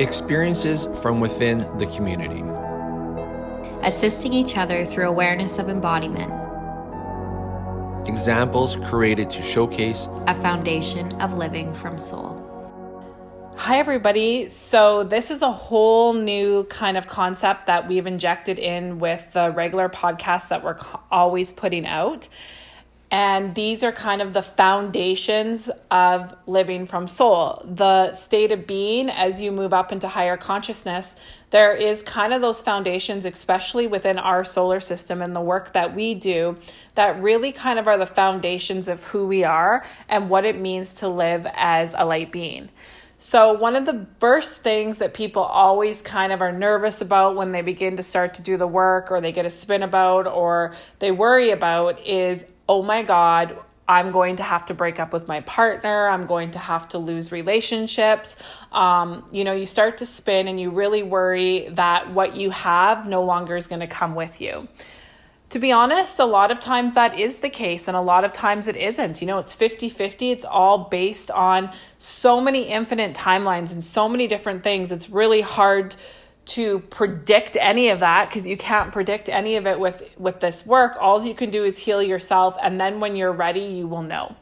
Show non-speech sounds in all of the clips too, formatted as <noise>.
experiences from within the community, assisting each other through awareness of embodiment, examples created to showcase a foundation of living from soul. Hi, everybody. So, this is a whole new kind of concept that we've injected in with the regular podcasts that we're always putting out. And these are kind of the foundations of living from soul. The state of being as you move up into higher consciousness, there is kind of those foundations, especially within our solar system and the work that we do, that really kind of are the foundations of who we are and what it means to live as a light being. So, one of the first things that people always kind of are nervous about when they begin to start to do the work or they get a spin about or they worry about is oh my God, I'm going to have to break up with my partner. I'm going to have to lose relationships. Um, you know, you start to spin and you really worry that what you have no longer is going to come with you. To be honest, a lot of times that is the case, and a lot of times it isn't. You know, it's 50 50. It's all based on so many infinite timelines and so many different things. It's really hard to predict any of that because you can't predict any of it with with this work all you can do is heal yourself and then when you're ready you will know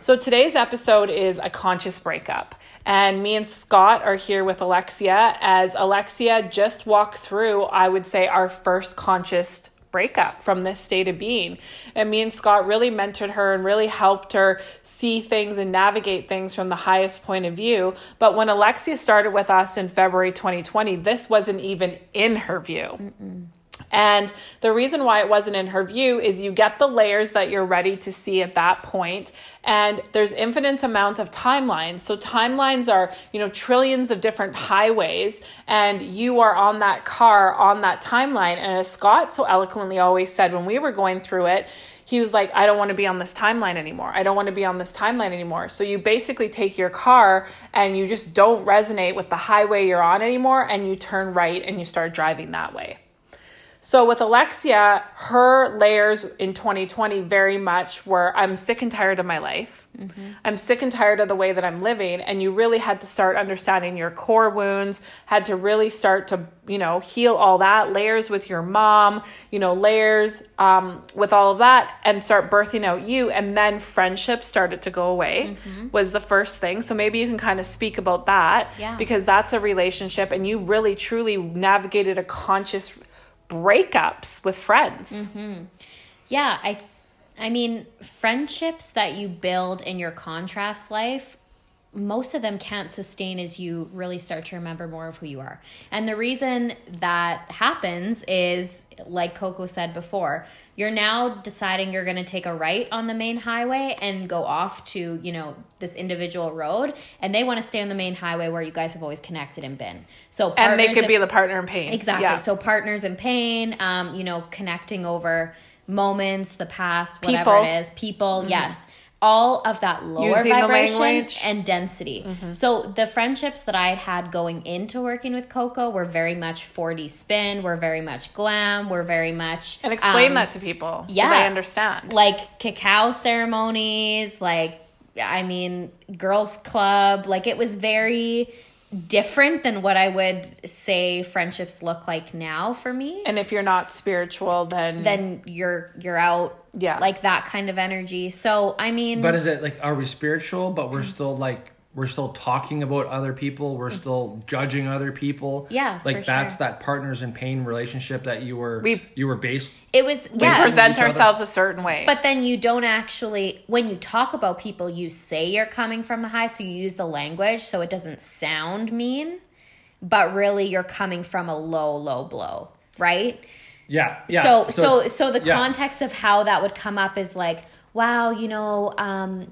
so today's episode is a conscious breakup and me and Scott are here with Alexia as Alexia just walked through I would say our first conscious breakup from this state of being. And me and Scott really mentored her and really helped her see things and navigate things from the highest point of view. But when Alexia started with us in February 2020, this wasn't even in her view. Mm-mm. And the reason why it wasn't in her view is you get the layers that you're ready to see at that point and there's infinite amount of timelines. So timelines are, you know, trillions of different highways and you are on that car on that timeline and as Scott so eloquently always said when we were going through it, he was like, I don't want to be on this timeline anymore. I don't want to be on this timeline anymore. So you basically take your car and you just don't resonate with the highway you're on anymore and you turn right and you start driving that way. So with Alexia, her layers in 2020 very much were I'm sick and tired of my life. Mm-hmm. I'm sick and tired of the way that I'm living. And you really had to start understanding your core wounds, had to really start to, you know, heal all that, layers with your mom, you know, layers um, with all of that, and start birthing out you. And then friendship started to go away, mm-hmm. was the first thing. So maybe you can kind of speak about that yeah. because that's a relationship. And you really, truly navigated a conscious breakups with friends. Mm-hmm. Yeah, I I mean, friendships that you build in your contrast life most of them can't sustain as you really start to remember more of who you are. And the reason that happens is, like Coco said before, you're now deciding you're going to take a right on the main highway and go off to, you know, this individual road. And they want to stay on the main highway where you guys have always connected and been. So, and they could in, be the partner in pain. Exactly. Yeah. So, partners in pain, um, you know, connecting over moments, the past, whatever people. it is, people, mm-hmm. yes all of that lower Using vibration and density. Mm-hmm. So the friendships that I had going into working with Coco were very much 4D spin, were very much glam, were very much And explain um, that to people yeah, so they understand. Like cacao ceremonies, like I mean, girls club, like it was very different than what I would say friendships look like now for me. And if you're not spiritual, then then you're you're out. Yeah, like that kind of energy. So I mean, but is it like are we spiritual, but we're still like we're still talking about other people we're still judging other people yeah like that's sure. that partners in pain relationship that you were we you were based it was we yeah. present ourselves a certain way but then you don't actually when you talk about people you say you're coming from the high so you use the language so it doesn't sound mean but really you're coming from a low low blow right yeah yeah so so so, so the yeah. context of how that would come up is like wow you know um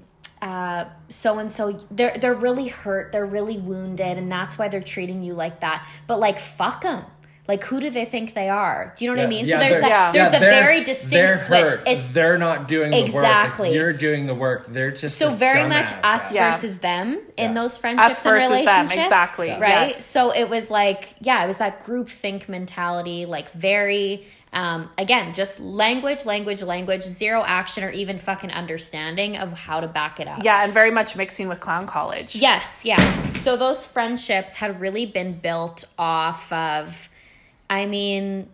so and so they're they're really hurt, they're really wounded, and that's why they're treating you like that. But like, fuck them. Like who do they think they are? Do you know what I mean? yeah, so there's that yeah. there's yeah, the very distinct they're switch. hurt. It's they're not doing the Exactly. work. You're doing the work. They're just so very much us Yeah. versus them in those friendships Us versus and them, relationships. exactly. Right. Yes. So it was like, yeah, it was that group think mentality, like very um, again, just language, language, language, zero action or even fucking understanding of how to back it up. Yeah, and very much mixing with clown college. Yes, yeah. So those friendships had really been built off of, I mean,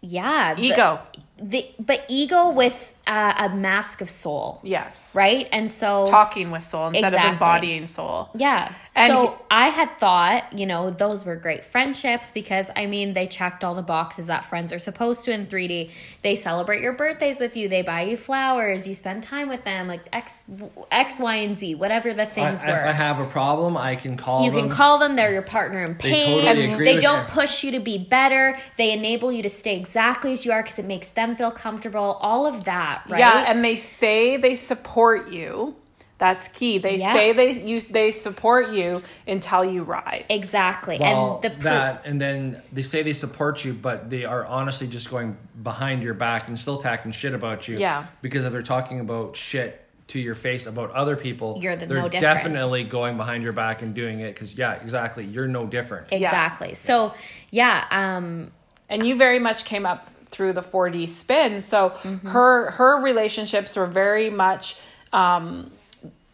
yeah, the- Ego. The, but ego with uh, a mask of soul, Yes. right? And so Talking with soul instead Exactly. of embodying soul. yeah. And so he- I had thought, you know, those were great friendships because I mean, they checked all the boxes that friends are supposed to in 3D. They celebrate your birthdays with you, they buy you flowers, you spend time with them, like X, X, Y, and Z, whatever the I, things if were. I have a problem, I can call You them. can call them, they're your partner in They pain. totally agree they with don't you. push you to be better. They enable you to stay exactly as you are because it makes them feel comfortable. All of that, right? Yeah, and they say they support you. That's key. They Yeah. say they you they support you until you rise. exactly. Well, and the per- that, and then they say they support you, but they are honestly just going behind your back and still talking shit about you. Yeah. Because if they're talking about shit to your face about other people, You're the- they're no different. definitely going behind your back and doing it. Because yeah, exactly, you're no different. exactly. So yeah, um, and you very much came up through the 4D spin. So Mm-hmm. her her relationships were very much um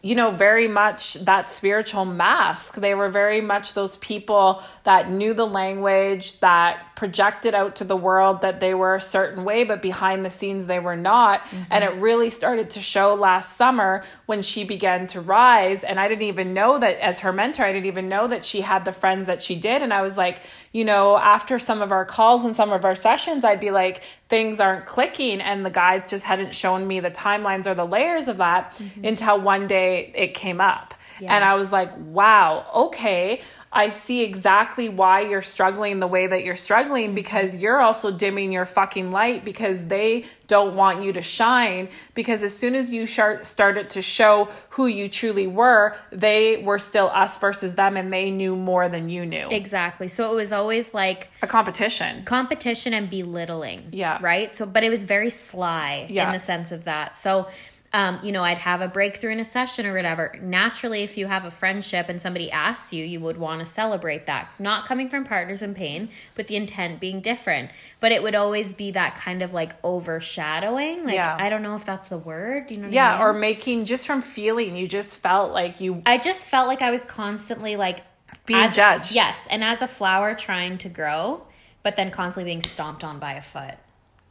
you know, very much that spiritual mask. They were very much those people that knew the language, that projected out to the world that they were a certain way, but behind the scenes they were not. And it really started to show last summer when she began to rise. And I didn't even know that as her mentor, I didn't even know that she had the friends that she did. And I was like, you know, after some of our calls and some of our sessions, I'd be like, things aren't clicking. And the guys just hadn't shown me the timelines or the layers of that mm-hmm. until one day it came up. Yeah. And I was like, wow, okay. I see exactly why you're struggling the way that you're struggling because you're also dimming your fucking light because they don't want you to shine. Because as soon as you started to show who you truly were, they were still us versus them and they knew more than you knew. exactly. So it was always like A competition. competition and belittling. Yeah. Right. So, but it was very sly Yeah. in the sense of that. So, um, you know, I'd have a breakthrough in a session or whatever. Naturally, if you have a friendship and somebody asks you, you would want to celebrate that. Not coming from partners in pain, but the intent being different. But it would always be that kind of like overshadowing. Like, Yeah. I don't know if that's the word. Do you know what I Yeah, mean? or making just from feeling, you just felt like you I just felt like I was constantly like Being as- judged. Yes, and as a flower trying to grow, but then constantly being stomped on by a foot.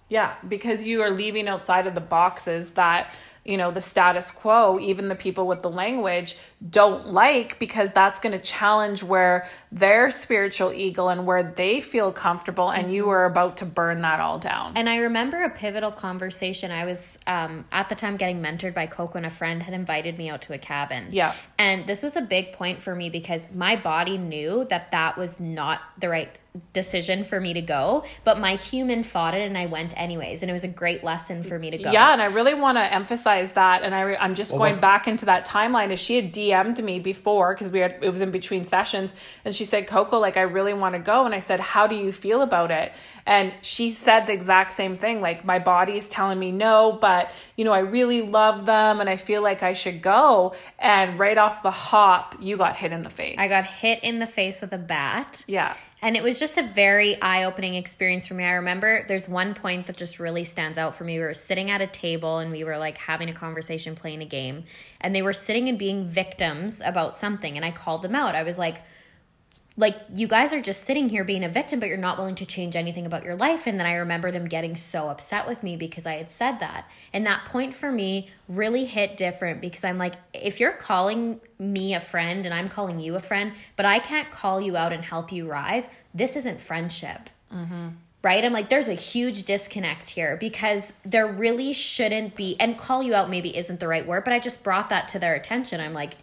Yeah, because you are leaving outside of the boxes that, you know, the status quo, even the people with the language don't like because that's going to challenge where their spiritual eagle and where they feel comfortable and you are about to burn that all down. And I remember a pivotal conversation. I was um, at the time getting mentored by Coco, and a friend had invited me out to a cabin. Yeah. And this was a big point for me because my body knew that that was not the right decision for me to go, but my human fought it and I went anyways. And it was a great lesson for me to go. Yeah, and I really want to emphasize that. And I re- I'm just going but- back into that timeline. As she had DM'd me before because we had it was in between sessions, and she said, "Coco, like I really want to go." And I said, "How do you feel about it?" And she said the exact same thing. Like my body is telling me no, but you know I really love them, and I feel like I should go. And right off the hop, you got hit in the face. I got hit in the face with a bat. yeah. And it was just a very eye opening experience for me. I remember there's one point that just really stands out for me. We were sitting at a table and we were like having a conversation, playing a game, and they were sitting and being victims about something. And I called them out. I was like, like you guys are just sitting here being a victim but you're not willing to change anything about your life and then i remember them getting so upset with me because i had said that and that point for me really hit different because i'm like if you're calling me a friend and i'm calling you a friend but i can't call you out and help you rise this isn't friendship mm-hmm. right? I'm like, there's a huge disconnect here because there really shouldn't be, and call you out maybe isn't the right word, but I just brought that to their attention. I'm like,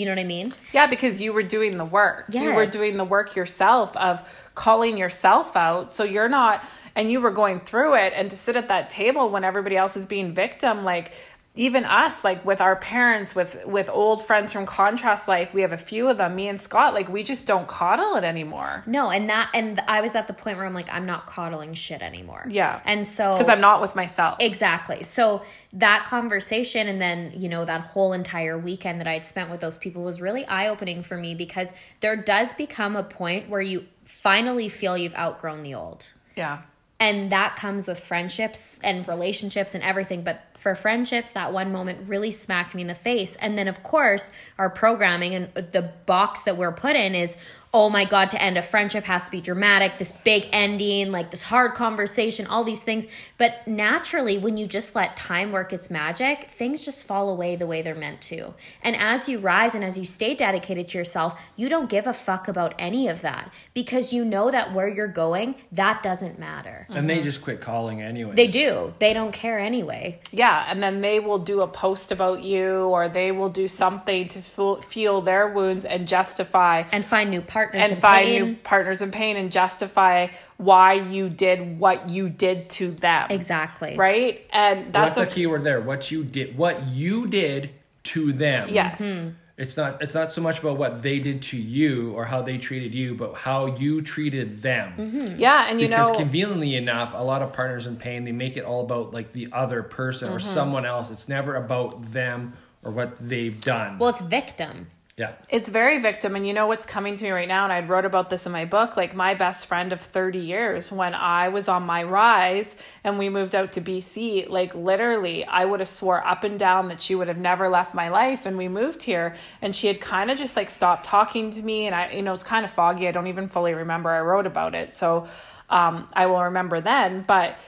you know what I mean? Yeah, because you were doing the work. You were doing the work yourself of calling yourself out. So you're not, and you were going through it. And to sit at that table when everybody else is being victim, like even us like with our parents with with old friends from contrast life we have a few of them me and scott like we just don't coddle it anymore No, and that and I was at the point where I'm like I'm not coddling shit anymore. Yeah. And so because i'm not with myself Exactly. So that conversation and then, you know, that whole entire weekend that I'd spent with those people was really eye opening for me because there does become a point where you finally feel you've outgrown the old. yeah And that comes with friendships and relationships and everything. But for friendships, that one moment really smacked me in the face. And then, of course, our programming and the box that we're put in is oh my God, to end a friendship has to be dramatic, this big ending, like this hard conversation, all these things. But naturally, when you just let time work its magic, things just fall away the way they're meant to. And as you rise and as you stay dedicated to yourself, you don't give a fuck about any of that because you know that where you're going, that doesn't matter. And they just quit calling anyway. They do. They don't care anyway. yeah and then they will do a post about you or they will do something to feel, feel their wounds and justify And find new partners and in find pain. new partners in pain and justify why you did what you did to them Exactly. right and That's that's the a, key word there. What you did, what you did to them. yes Mm-hmm. It's not. It's not so much about what they did to you or how they treated you, but how you treated them. Mm-hmm. yeah and you because know conveniently enough, a lot of partners in pain they make it all about like the other person or Mm-hmm. someone else. It's never about them or what they've done. Well, it's victim. Yeah. it's very victim and you know what's coming to me right now and i wrote about this in my book like my best friend of 30 years when i was on my rise and we moved out to bc like literally i would have swore up and down that she would have never left my life and we moved here and she had kind of just like stopped talking to me and i you know it's kind of foggy i don't even fully remember i wrote about it so um, i will remember then but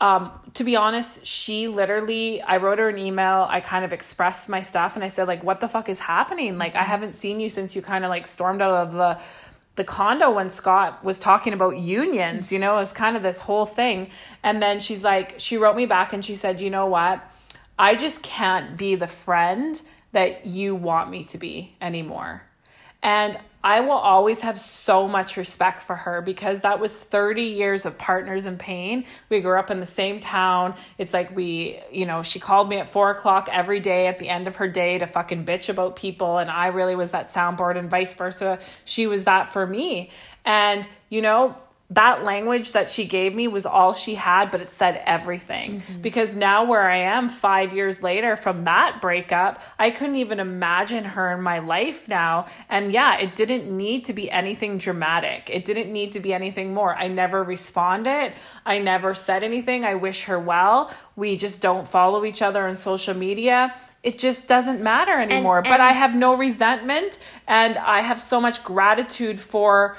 um, to be honest, she literally, I wrote her an email. I kind of expressed my stuff and I said, like, what the fuck is happening? Like, I haven't seen you since you kind of like stormed out of the, the condo when Scott was talking about unions, you know, it was kind of this whole thing. And then she's like, she wrote me back and she said, you know what? I just can't be the friend that you want me to be anymore. And I will always have so much respect for her because that was 30 years of partners in pain. We grew up in the same town. It's like we, you know, she called me at four o'clock every day at the end of her day to fucking bitch about people. And I really was that soundboard and vice versa. She was that for me. And, you know, that language that she gave me was all she had, but it said everything. Mm-hmm. Because now, where I am five years later from that breakup, I couldn't even imagine her in my life now. And yeah, it didn't need to be anything dramatic, it didn't need to be anything more. I never responded, I never said anything. I wish her well. We just don't follow each other on social media. It just doesn't matter anymore. but and- I have no resentment and I have so much gratitude for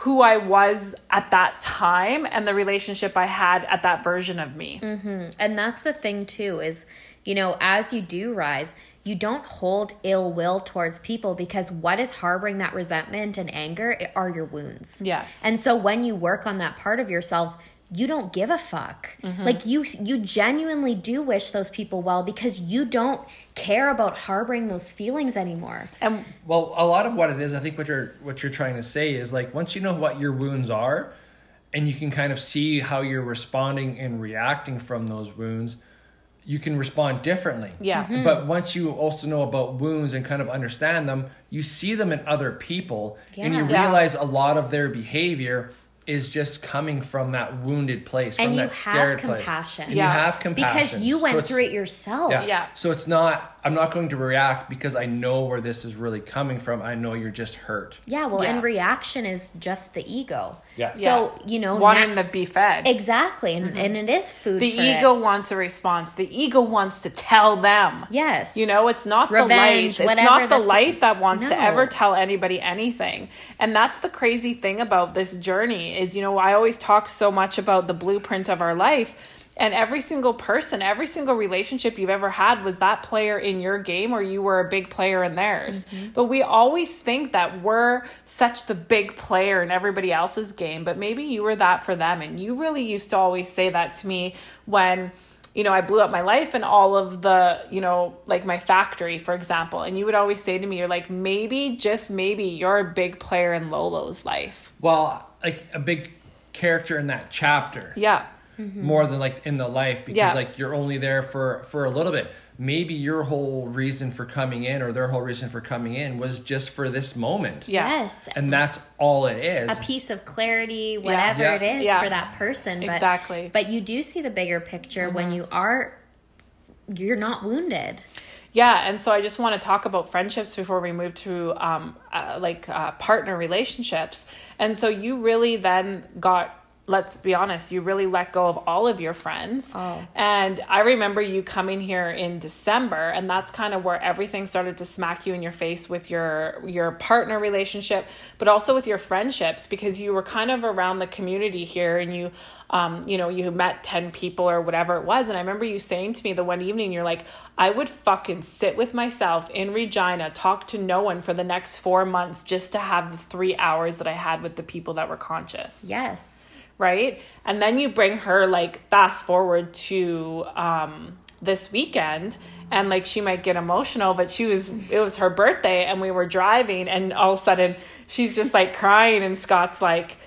who I was at that time and the relationship I had at that version of me. Mm-hmm. And that's the thing too is, you know, as you do rise, you don't hold ill will towards people because what is harboring that resentment and anger are your wounds. Yes. And so when you work on that part of yourself, you don't give a fuck. Mm-hmm. Like you you genuinely do wish those people well because you don't care about harboring those feelings anymore. And Well, a lot of what it is, I think what you're what you're trying to say is like once you know what your wounds are, and you can kind of see how you're responding and reacting from those wounds, you can respond differently. Yeah. Mhm. But once you also know about wounds and kind of understand them, you see them in other people, and you Yeah. Yeah. realize a lot of their behavior is just coming from that wounded place, from you that have scared place. compassion. And Yeah. You have compassion Because you went it's- through it yourself. yeah. Yeah. So it's not. I'm not going to react because I know where this is really coming from. I know you're just hurt. Yeah, well, Yeah. and reaction is just the ego. Yeah. So, you know, wanting na- to be fed. exactly, and, mm-hmm. and it is food. the for ego it. wants a response. The ego wants to tell them. Yes. You know, it's not the light. Revenge, It's not the the fu- light that wants to ever tell anybody anything. And that's the crazy thing about this journey is, you know, I always talk so much about the blueprint of our life. And every single person, every single relationship you've ever had was that player in your game or you were a big player in theirs. Mm-hmm. But we always think that we're such the big player in everybody else's game, but maybe you were that for them. And you really used to always say that to me when you know, I blew up my life and all of the, you know, like my factory, for example. And you would always say to me, you're like, maybe, just maybe, you're a big player in Lolo's life. Well, like a big character in that chapter. Yeah. More than like in the life because Yeah. like you're only there for for a little bit maybe your whole reason for coming in or their whole reason for coming in was just for this moment Yeah. Yes. and that's all it is a piece of clarity, whatever Yeah. it is Yeah. for that person. But, Exactly. But you do see the bigger picture when you are, you're not wounded. Yeah, and so I just want to talk about friendships before we move to um, uh, like uh, partner relationships. And so you really then got, let's be honest, you really let go of all of your friends. Oh. And I remember you coming here in December, and that's kind of where everything started to smack you in your face with your your partner relationship, but also with your friendships because you were kind of around the community here, and you, um, you know, you met ten people or whatever it was. And I remember you saying to me the one evening, you're like, I would fucking sit with myself in Regina, talk to no one for the next four months just to have the three hours that I had with the people that were conscious Yes. Right? And then you bring her like fast forward to um this weekend and like she might get emotional but she was it was her birthday and we were driving and all of a sudden she's just like crying and Scott's like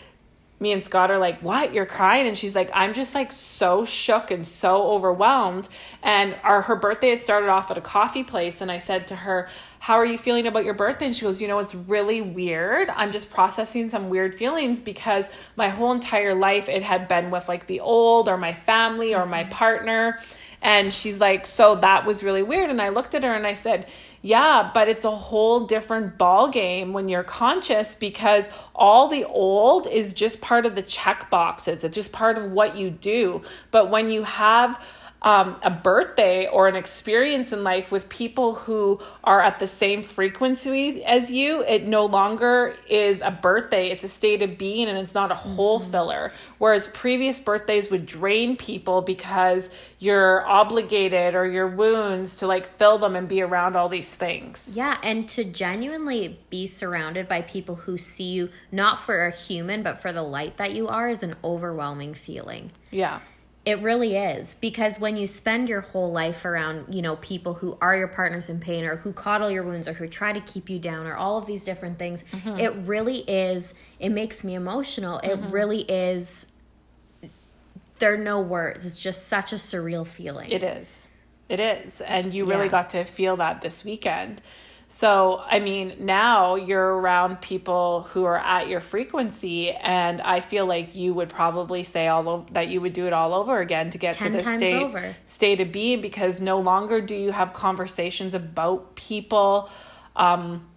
me and Scott are like, "What? You're crying?" And she's like, "I'm just like so shook and so overwhelmed." And our her birthday had started off at a coffee place, and I said to her, "How are you feeling about your birthday?" And she goes, "You know, it's really weird. I'm just processing some weird feelings because my whole entire life it had been with like the old or my family or my mm-hmm. partner." And she's like, "So that was really weird." And I looked at her and I said, "Yeah, but it's a whole different ball game when you're conscious because all the old is just part of the check boxes. It's just part of what you do. But when you have um, a birthday or an experience in life with people who are at the same frequency as you, it no longer is a birthday. It's a state of being and it's not a hole filler. Whereas previous birthdays would drain people because you're obligated or your wounds to like fill them and be around all these things. Yeah, and to genuinely be surrounded by people who see you not for a human, but for the light that you are is an overwhelming feeling. Yeah. It really is because when you spend your whole life around, you know, people who are your partners in pain or who coddle your wounds or who try to keep you down or all of these different things, mm-hmm. it really is it makes me emotional. It mm-hmm. really is there are no words. It's just such a surreal feeling. It is. It is. And you really Yeah. got to feel that this weekend. So, I mean, now you're around people who are at your frequency, and I feel like you would probably say all o- that you would do it all over again to get to this state over. state of being because no longer do you have conversations about people. Um,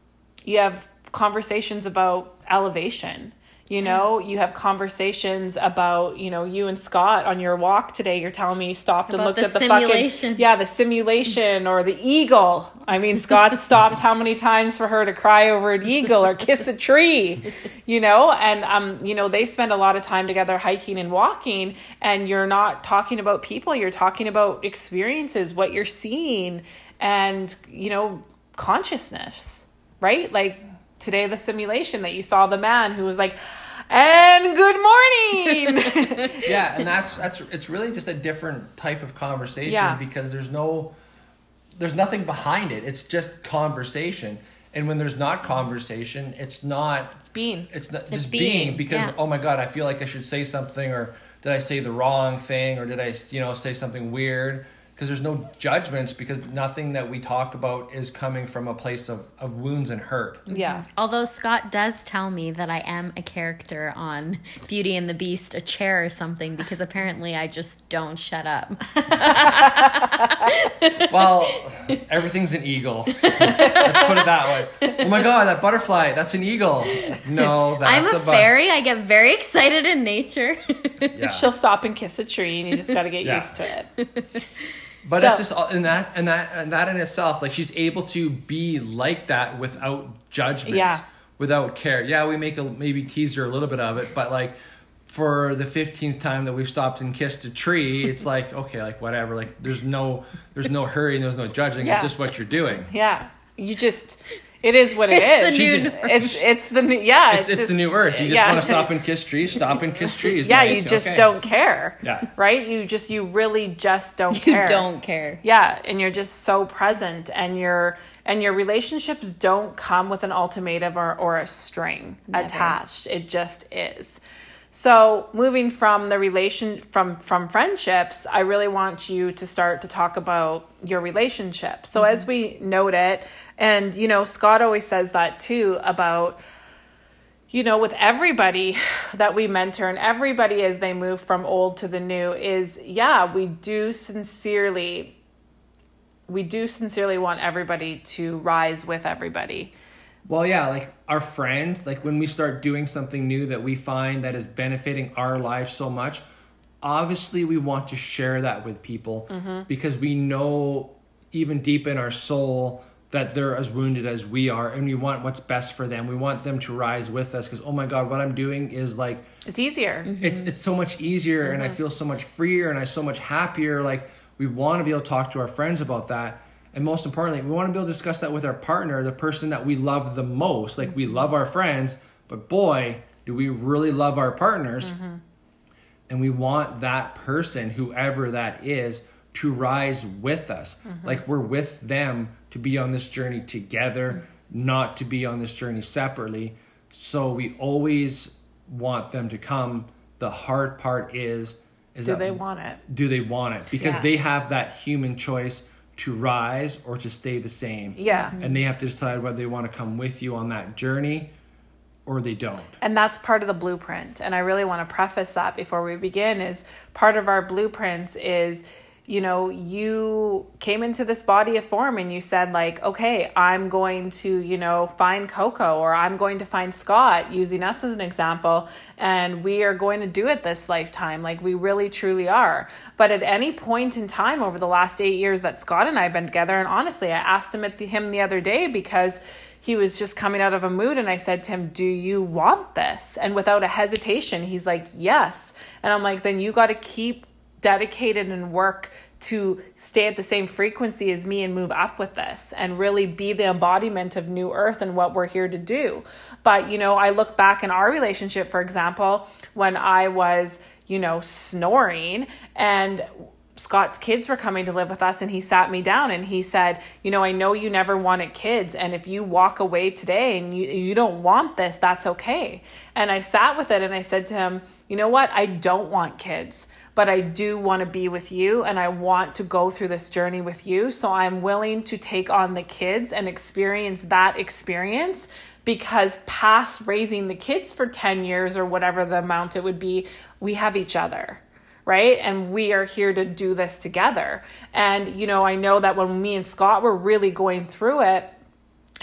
you have conversations about elevation you know you have conversations about you know you and scott on your walk today. You're telling me you stopped and looked the at the simulation. fucking yeah the simulation or the eagle. I mean scott <laughs> stopped how many times for her to cry over an eagle or kiss a tree you know? And um you know they spend a lot of time together hiking and walking and you're not talking about people. You're talking about experiences what you're seeing and you know consciousness right? Like today the simulation that you saw the man who was like and good morning. <laughs> <laughs> Yeah and that's that's it's really just a different type of conversation Yeah. because there's no there's nothing behind it. It's just conversation. And when there's not conversation it's not it's being. It's not It's just being, being, because yeah. oh my god i feel like i should say something or did i say the wrong thing or did i you know say something weird because there's no judgments because nothing that we talk about is coming from a place of, of wounds and hurt mm-hmm. yeah Although Scott does tell me that I am a character on Beauty and the Beast, a chair or something, because apparently I just don't shut up. <laughs> well everything's an eagle let's put it that way oh my god that butterfly that's an eagle no that's I'm a, bu- fairy. I get very excited in nature. yeah. she'll stop and kiss a tree and you just got to get Yeah. used to it <laughs> But So- it's just all- and that and that and that in itself, like she's able to be like that without judgment, Yeah. without care. Yeah, we make a maybe tease her a little bit of it, but like for the fifteenth time that we've stopped and kissed a tree, it's <laughs> like okay, like whatever. Like there's no there's no hurry and there's no judging. Yeah. It's just what you're doing. yeah you just it is what it It's is the new it's it's the new yeah It's, it's, just- the new earth. You just yeah. want to stop <laughs> and kiss trees. Stop and kiss trees. yeah Like, you just okay. don't care Yeah. right you just you really just don't you care don't care. yeah and you're just so present and your and your relationships don't come with an ultimatum or, or a string Never. attached it just is So moving from the relation from from friendships, I really want you to start to talk about your relationship. So as mm-hmm. we note it, and you know, Scott always says that too about you know, with everybody that we mentor and everybody as they move from old to the new is yeah, we do sincerely we do sincerely want everybody to rise with everybody. Well, yeah, like our friends, like when we start doing something new that we find that is benefiting our life so much, obviously we want to share that with people mm-hmm. because we know even deep in our soul that they're as wounded as we are and we want what's best for them. We want them to rise with us because oh my god, what I'm doing is like It's easier. Mm-hmm. it's it's so much easier and I mm-hmm. feel so much freer and I so much happier. Like we want to be able to talk to our friends about that. And most importantly, we want to be able to discuss that with our partner, the person that we love the most. Like we love our friends, but boy, do we really love our partners. Mm-hmm. And we want that person, whoever that is, to rise with us. Mm-hmm. Like we're with them to be on this journey together, not to be on this journey separately. So we always want them to come. The hard part is is Do that they want it? do they want it because Yeah. they have that human choice to rise or to stay the same Yeah. and they have to decide whether they want to come with you on that journey or they don't And that's part of the blueprint. And I really want to preface that before we begin is part of our blueprints is you know, you came into this body of form and you said like, okay, I'm going to, you know, find Coco or I'm going to find Scott using us as an example and we are going to do it this lifetime like we really truly are. But at any point in time over the last 8 years that Scott and I have been together and honestly, I asked him at the, him the other day because he was just coming out of a mood and I said to him, "Do you want this?" And without a hesitation, he's like, "Yes." And I'm like, "Then you got to keep dedicated and work to stay at the same frequency as me and move up with this and really be the embodiment of new earth and what we're here to do." But, you know, I look back in our relationship, for example, when I was, you know, snoring and Scott's kids were coming to live with us and he sat me down and he said, "You know, I know you never wanted kids and if you walk away today and you you don't want this, that's okay." And I sat with it and I said to him, "You know what? I don't want kids, but I do want to be with you and I want to go through this journey with you, so I'm willing to take on the kids and experience that experience." Because past raising the kids for 10 years or whatever the amount it would be, we have each other right? And we are here to do this together. And, you know, I know that when me and Scott were really going through it,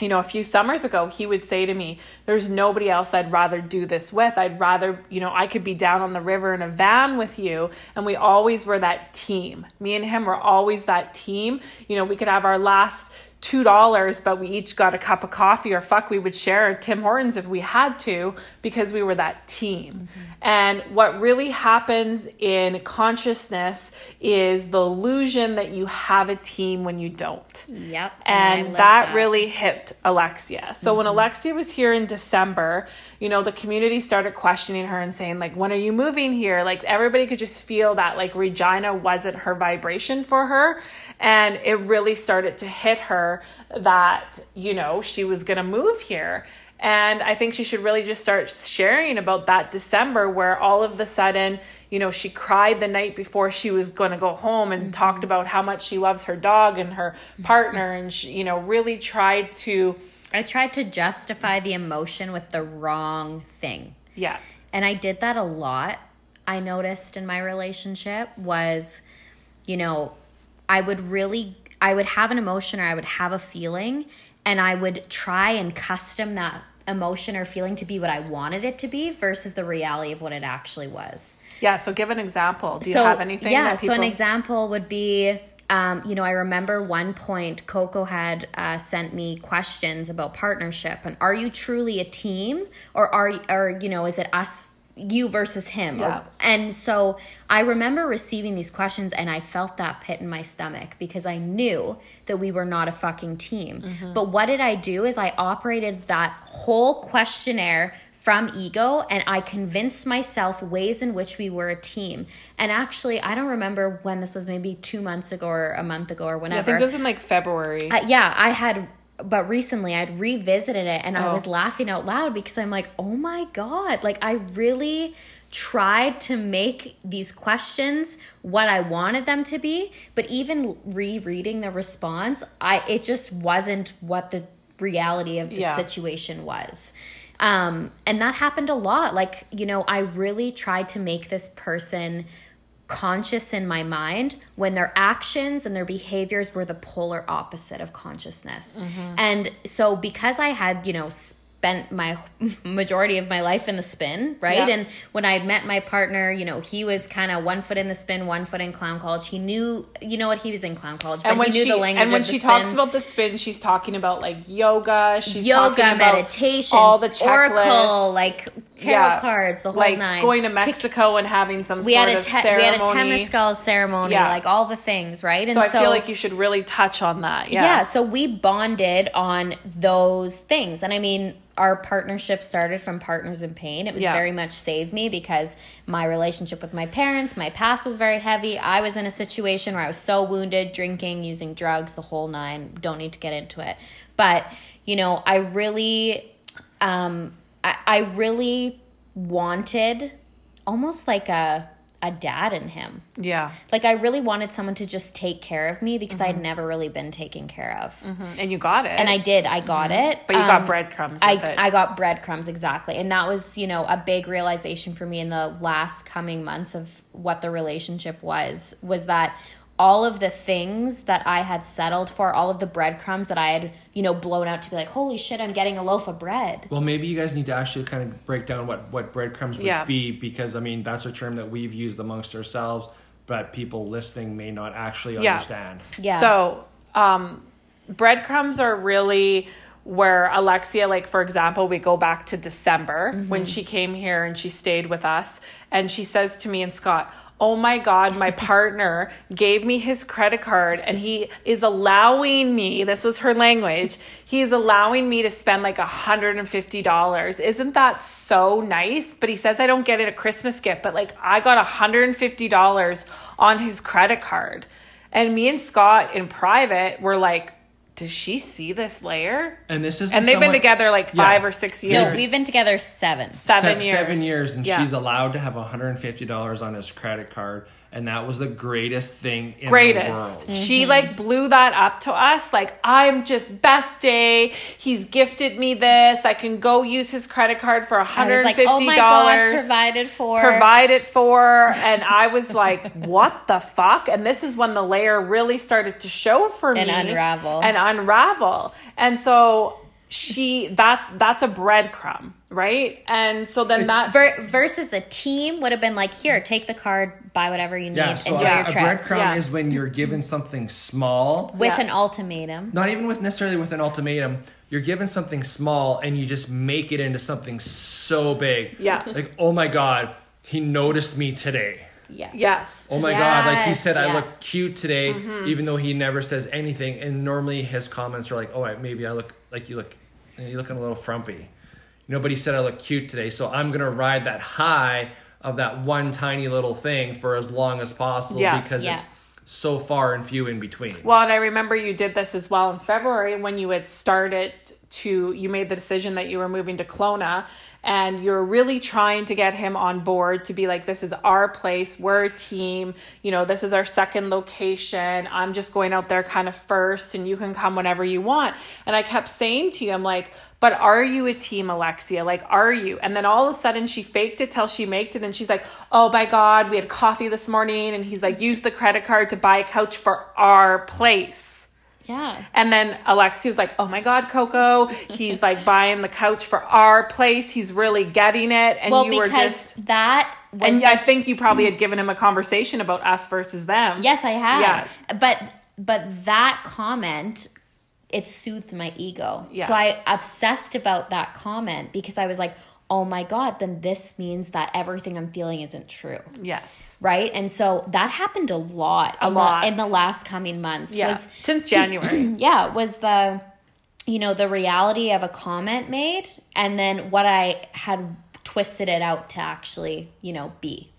you know, a few summers ago, he would say to me, There's nobody else I'd rather do this with. I'd rather, you know, I could be down on the river in a van with you. And we always were that team. Me and him were always that team. You know, we could have our last two dollars, but we each got a cup of coffee or fuck, we would share Tim Hortons if we had to because we were that team. Mm-hmm. And what really happens in consciousness is the illusion that you have a team when you don't. Yep. I And love that, really hit Alexia. So when mm-hmm. Alexia was here in December, you know, the community started questioning her and saying, like, when are you moving here? Like, everybody could just feel that, like, Regina wasn't her vibration for her. And it really started to hit her that, you know, she was going to move here. And I think she should really just start sharing about that December where all of the sudden, you know, she cried the night before she was going to go home and mm-hmm. talked about how much she loves her dog and her mm-hmm. partner and, she, you know, really tried to, I tried to justify the emotion with the wrong thing. yeah. And I did that a lot. I noticed in my relationship was, you know, I would really I would have an emotion or I would have a feeling and I would try and custom that emotion or feeling to be what I wanted it to be versus the reality of what it actually was. Yeah. So give an example. Do you have anything? Yeah, that so an example would be, um, you know, I remember one point Coco had uh, sent me questions about partnership and are you truly a team or are you, or you know is it us you versus him Or- Yeah. and so I remember receiving these questions and I felt that pit in my stomach because I knew that we were not a fucking team. Mm-hmm. But what did I do is I operated that whole questionnaire from ego and I convinced myself ways in which we were a team. And actually, I don't remember when this was maybe 2 months ago or a month ago or whenever. I think it was in like February. Uh, yeah, I had but recently I'd revisited it and I Oh. was laughing out loud because I'm like, oh my God, like I really tried to make these questions what I wanted them to be, but even rereading the response, I it just wasn't what the reality of the Yeah. situation was. Um, and that happened a lot. Like, you know, I really tried to make this person conscious in my mind when their actions and their behaviors were the polar opposite of consciousness. Mm-hmm. And so because I had, you know, spent my <laughs> majority of my life in the spin, right? Yeah. And when I met my partner, you know, he was kind of one foot in the spin, one foot in clown college. He knew, you know what, he was in clown college, but and when he knew she the language and when she spin. talks about the spin, she's talking about like yoga. She's yoga, talking about meditation, all the checklists, oracle, like tarot Yeah. cards, the whole like nine. going to Mexico and having some we sort had a of te- we ceremony. had a temescal ceremony, Yeah. like all the things, right? And so I feel like you should really touch on that. yeah. Yeah. so we bonded on those things, and I mean, our partnership started from Partners in Pain. It was Yeah. very much saved me because my relationship with my parents, my past was very heavy. I was in a situation where I was so wounded, drinking, using drugs, the whole nine. Don't need to get into it, but you know, I really, um, I, I really wanted almost like a a dad in him. yeah. Like I really wanted someone to just take care of me because I'd Mm-hmm. never really been taken care of. And you got it. And I did. I got it. But you got Um, breadcrumbs I, it. I got breadcrumbs exactly. And that was, you know, a big realization for me in the last coming months of what the relationship was was that all of the things that I had settled for, all of the breadcrumbs that I had, you know, blown out to be like, holy shit, I'm getting a loaf of bread. Well, maybe you guys need to actually kind of break down what what breadcrumbs would Yeah. be because I mean that's a term that we've used amongst ourselves, but people listening may not actually Yeah. understand. Yeah. So, um, breadcrumbs are really where Alexia, like for example, we go back to December Mm-hmm. when she came here and she stayed with us, and she says to me and Scott, Oh my God, my partner gave me his credit card and he is allowing me, this was her language, he's allowing me to spend like $150. Isn't that so nice? But he says I don't get it a Christmas gift, but like I got $150 on his credit card. And me and Scott in private were like, does she see this layer? And this is And they've been together like five or six years. No, we've been together seven. seven Se- years. Seven years, and Yeah. she's allowed to have $150 on his credit card, and that was the greatest thing in greatest. the world. She mm-hmm. like blew that up to us. Like, I'm just best day. He's gifted me this. I can go use his credit card for I was $150. like, oh my God, provided for. provided for and i was like <laughs> what the fuck and this is when the layer really started to show for And me and unravel. and unravel and so she that that's a breadcrumb right and so then that Ver- versus a team would have been like, here, take the card, buy whatever you need, Yeah, so enjoy a, your a trip. breadcrumb Yeah. is when you're given something small, with Yeah. an ultimatum. not even with necessarily with an ultimatum. You're given something small, and you just make it into something so big. Yeah. like oh my god, he noticed me today. Yeah. yes Oh my god, like he Yes, said, I look cute today, Mm-hmm. even though he never says anything. And normally his comments are like, "Oh, maybe I look like you look, you're looking a little frumpy." Nobody said I look cute today, so I'm gonna ride that high of that one tiny little thing for as long as possible Yeah. because Yeah. it's so far and few in between. Well, and I remember you did this as well in February when you had started to, you made the decision that you were moving to Kelowna and you're really trying to get him on board to be like, this is our place, we're a team, you know, this is our second location. I'm just going out there kind of first and you can come whenever you want. And I kept saying to you, I'm like, but are you a team, Alexia? Like, are you? And then all of a sudden she faked it till she maked it. And she's like, oh my God, we had coffee this morning. And he's like, use the credit card to buy a couch for our place. Yeah. And then Alexi was like, oh my God, Coco, he's like <laughs> buying the couch for our place. He's really getting it. And Well, you were just, that was and the I think you probably had given him a conversation about us versus them. Yes, I had. Yeah. But but that comment it soothed my ego. Yeah. So I obsessed about that comment because I was like, "Oh my god, then this means that everything I'm feeling isn't true." Yes. Right? And so that happened a lot A in the- lot. in the last coming months. Yeah. Was Since January. <clears throat> yeah, was the you know, the reality of a comment made and then what I had twisted it out to actually, you know, be.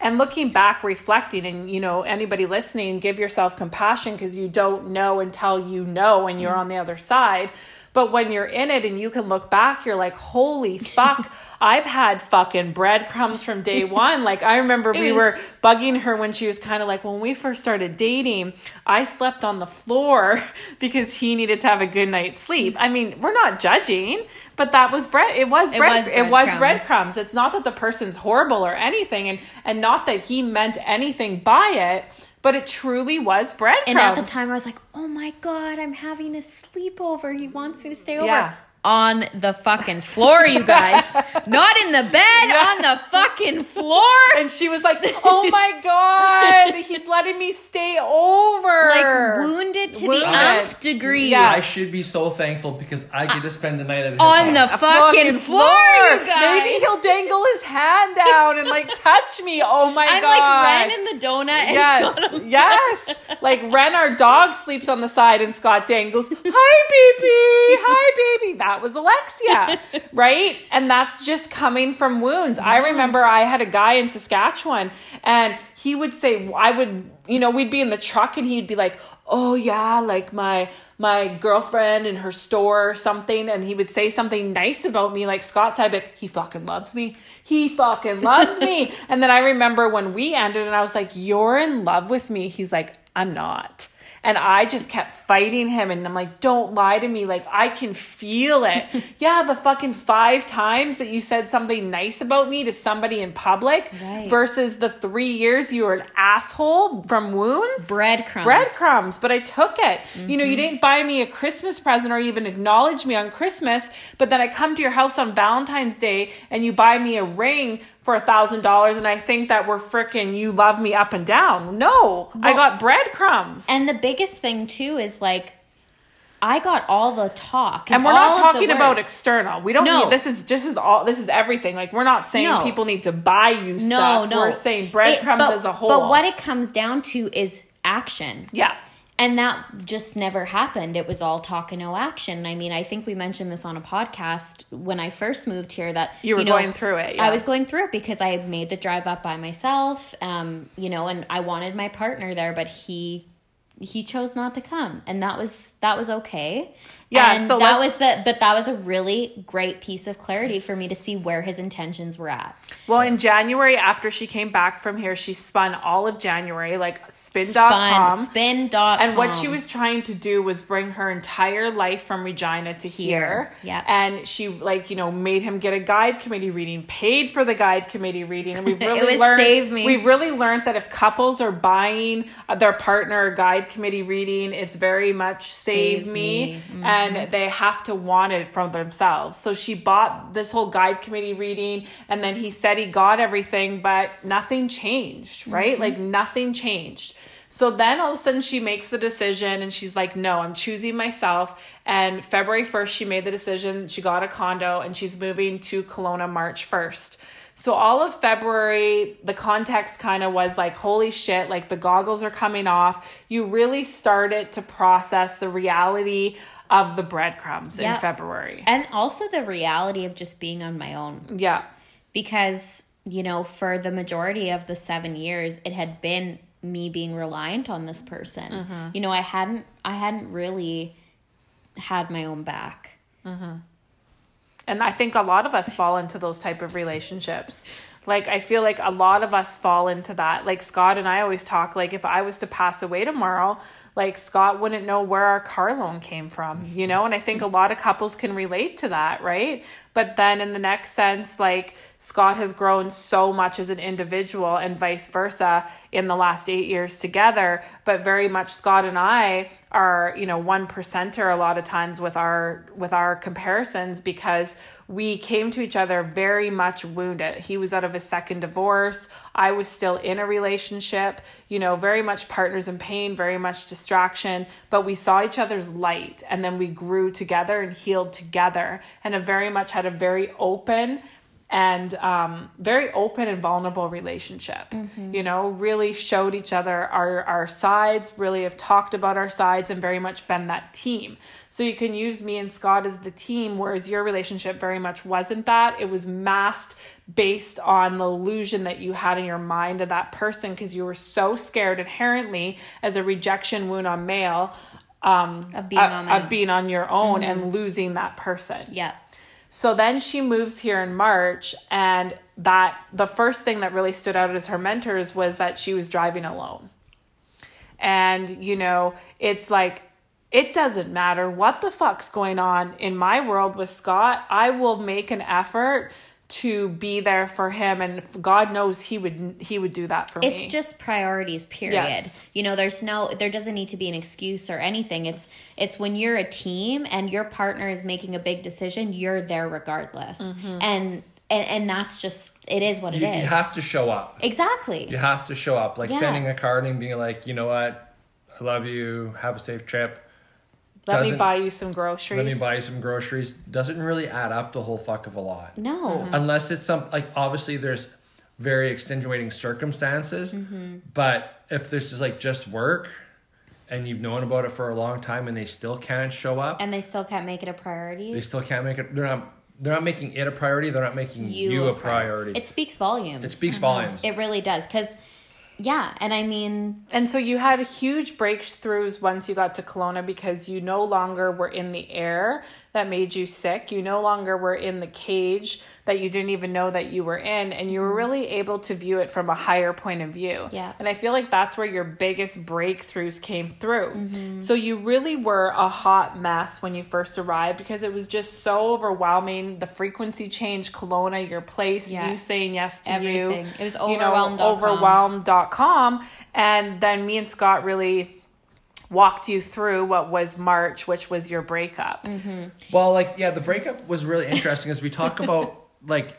And looking back, reflecting, and you know, anybody listening, give yourself compassion because you don't know until you know when you're mm-hmm. on the other side. But when you're in it and you can look back, you're like, holy fuck, <laughs> I've had fucking breadcrumbs from day <laughs> one. Like, I remember we were bugging her when she was kind of like, when we first started dating, I slept on the floor <laughs> because he needed to have a good night's sleep. I mean, we're not judging, but that was bread. It was It bread. It was breadcrumbs. breadcrumbs. It's not that the person's horrible or anything, and and not that he meant anything by it, but it truly was breadcrumbs. And at the time, I was like, "Oh my god, I'm having a sleepover. He wants me to stay over." Yeah. On the fucking floor, you guys. <laughs> Not in the bed, on the fucking floor. and she was like, "Oh my god, he's letting me stay over." Like wounded to Wounded. the nth degree. Yeah. I should be so thankful because I get to spend the night at his On the house. fucking, floor, you guys. Maybe he'll dangle his hand down and like touch me. Oh my God. I'm like Ren in the donut and Yes, Scott yes. <laughs> Like Ren, our dog, sleeps on the side, and Scott dangles. Hi, baby. Hi, baby. That was Alexia, <laughs> right? And that's just coming from wounds. I remember I had a guy in Saskatchewan, and he would say, I would, you know, we'd be in the truck, and he'd be like, "Oh yeah, like my." My girlfriend in her store or something, and he would say something nice about me, like Scott said, but he fucking loves me. He fucking loves me. <laughs> And then I remember when we ended, and I was like, You're in love with me. He's like, I'm not. And I just kept fighting him. And I'm like, don't lie to me. Like, I can feel it. <laughs> yeah, the fucking five times that you said something nice about me to somebody in public Right. versus the three years you were an asshole from wounds. Breadcrumbs. Breadcrumbs. But I took it. You know, you mm-hmm. didn't buy me a Christmas present or even acknowledge me on Christmas. But then I come to your house on Valentine's Day and you buy me a ring for a thousand dollars and I think that we're freaking you love me up and down. No, I got breadcrumbs. And the biggest thing too is like, I got all the talk, and we're all not talking about external. We don't No. need this is just is all this is everything. Like we're not saying No. people need to buy you No, stuff. no. We're saying breadcrumbs as a whole. But what it comes down to is action. yeah. And that just never happened. It was all talk and no action. I mean, I think we mentioned this on a podcast when I first moved here that You were know, going through it, yeah. I was going through it because I made the drive up by myself, um, you know, and I wanted my partner there, but he he chose not to come, and that was that was okay. Yeah, and so that was the but that was a really great piece of clarity for me to see where his intentions were at. Well, in January, after she came back from here, she spun all of January, like spin.com. Spin dot And what she was trying to do was bring her entire life from Regina to here. Here, yeah. And she like, you know, made him get a guide committee reading, paid for the guide committee reading. And we've <laughs> It really was learned save me. we've really learned that if couples are buying their partner a guide committee reading, it's very much save, Save me. me. Mm-hmm. And they have to want it from themselves. So she bought this whole guide committee reading and then he said he got everything, but nothing changed, right? Mm-hmm. Like nothing changed. So then all of a sudden she makes the decision and she's like, no, I'm choosing myself. And February 1st, she made the decision. She got a condo and she's moving to Kelowna March 1st. So all of February, the context kind of was like, holy shit, like the goggles are coming off. You really started to process the reality of the breadcrumbs in February. and also the reality of just being on my own. Yeah. because you know for the majority of the seven years it had been me being reliant on this person Mm-hmm. you know i hadn't i hadn't really had my own back And I think a lot of us fall into those type of relationships. Like I feel like a lot of us fall into that. Like Scott and I always talk like if I was to pass away tomorrow, like Scott wouldn't know where our car loan came from, you know? And I think a lot of couples can relate to that, right? But then in the next sense, like Scott has grown so much as an individual and vice versa in the last 8 years together, but very much Scott and I are, you know, one percenter a lot of times with our with our comparisons because we came to each other very much wounded. He was out of his second divorce. I was still in a relationship, you know, very much partners in pain, very much distraction, but we saw each other's light and then we grew together and healed together and have very much had a very open and um, very open and vulnerable relationship. You know, really showed each other our our sides, really have talked about our sides, and very much been that team. So you can use me and Scott as the team, whereas your relationship very much wasn't that. It was masked based on the illusion that you had in your mind of that person because you were so scared inherently as a rejection wound on male um, Of being on of being on your own and losing that person. Yeah. So then she moves here in March, and that the first thing that really stood out as her mentors was that she was driving alone. And, you know, it's like, it doesn't matter what the fuck's going on in my world with Scott. I will make an effort to be there for him and God knows he would he would do that for me. It's just priorities, period. Yes. You know, there's no there doesn't need to be an excuse or anything. It's it's when you're a team and your partner is making a big decision, you're there regardless. Mm-hmm. And, and and that's just it is what You, it is. you have to show up. exactly. You have to show up. Like Yeah. sending a card and being like, you know what, I love you. Have a safe trip. Let me buy you some groceries. Let me buy you some groceries. Doesn't really add up the whole fuck of a lot. No. Mm-hmm. Unless it's some like obviously there's very extenuating circumstances, Mm-hmm. but if this is like just work and you've known about it for a long time and they still can't show up, And they still can't make it a priority. they still can't make it. They're not. They're not making it a priority. They're not making you, a priority. It speaks volumes. it speaks volumes. It really does. Because, yeah, and I mean, And so you had huge breakthroughs once you got to Kelowna because you no longer were in the air that made you sick. You no longer were in the cage that you didn't even know that you were in. And you were mm-hmm. really able to view it from a higher point of view. Yeah. And I feel like that's where your biggest breakthroughs came through. Mm-hmm. So you really were a hot mess when you first arrived because it was just so overwhelming. The frequency change, Kelowna, your place, Yeah. you saying yes to Everything. you. It was you know, overwhelmed.com. And then me and Scott really walked you through what was March, which was your breakup. Well, like yeah, the breakup was really interesting as we talk about <laughs> like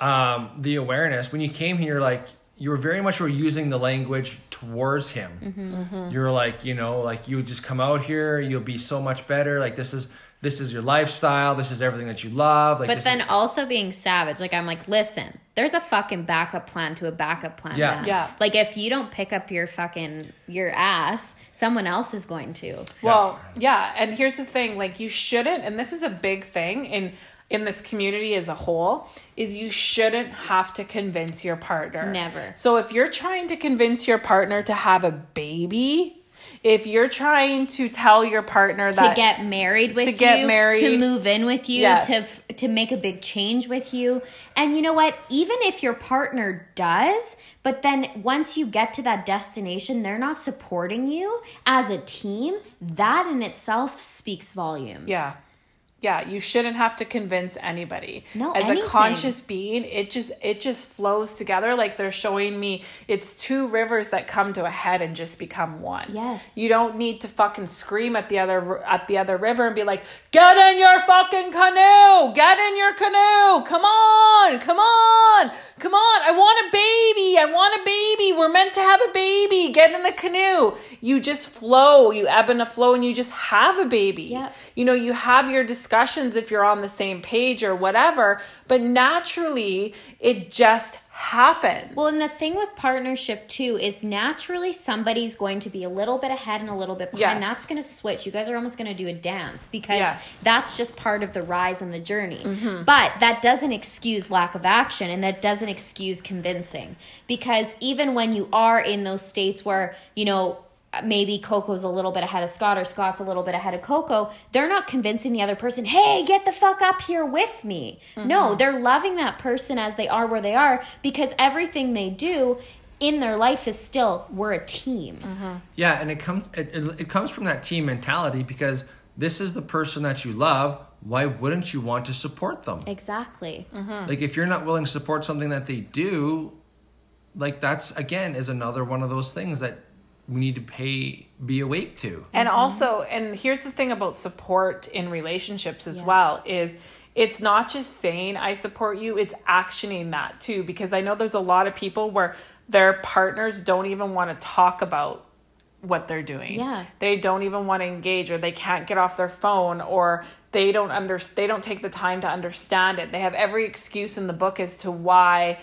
um the awareness. When you came here, like you were very much were using the language towards him. Mm-hmm. You're like, you know, like you would just come out here, you'll be so much better. Like this is this is your lifestyle. This is everything that you love. Like but then is, also being savage. Like, I'm like, listen, there's a fucking backup plan to a backup plan. Yeah. man. Yeah. Like, if you don't pick up your fucking, your ass, someone else is going to. Well, yeah, and here's the thing, like you shouldn't and this is a big thing in in this community as a whole is you shouldn't have to convince your partner. Never. So if you're trying to convince your partner to have a baby, if you're trying to tell your partner that to that get married with to you, get married. to move in with you, Yes. to f- to make a big change with you. And you know what? Even if your partner does, but then once you get to that destination, they're not supporting you as a team. That in itself speaks volumes. Yeah. Yeah, you shouldn't have to convince anybody. No, As anything. a conscious being, it just it just flows together like they're showing me it's two rivers that come to a head and just become one. Yes. You don't need to fucking scream at the other at the other river and be like, "Get in your fucking canoe. Get in your canoe. Come on. Come on. Come on. I want a baby. I want a baby. We're meant to have a baby. Get in the canoe." You just flow. You ebb and a flow and you just have a baby Yeah. you know you have your discussions if you're on the same page or whatever but naturally it just happens Well, and the thing with partnership too is naturally somebody's going to be a little bit ahead and a little bit behind. Yes. That's going to switch. You guys are almost going to do a dance because Yes. Mm-hmm. that's just part of the rise and the journey. But that doesn't excuse lack of action and that doesn't excuse convincing because even when you are in those states where, you know, maybe Coco's a little bit ahead of Scott or Scott's a little bit ahead of Coco, they're not convincing the other person, hey, get the fuck up here with me. Mm-hmm. No, they're loving that person as they are where they are because everything they do in their life is still, we're a team. Yeah, and it comes it, it, it comes from that team mentality because this is the person that you love. Why wouldn't you want to support them? Exactly. Like if you're not willing to support something that they do, like that's again is another one of those things that we need to pay be awake to. and mm-hmm. also and here's the thing about support in relationships as Yeah. well is it's not just saying i support you it's actioning that too because i know there's a lot of people where their partners don't even want to talk about what they're doing. Yeah. They don't even want to engage or they can't get off their phone or they don't under they don't take the time to understand it. They have every excuse in the book as to why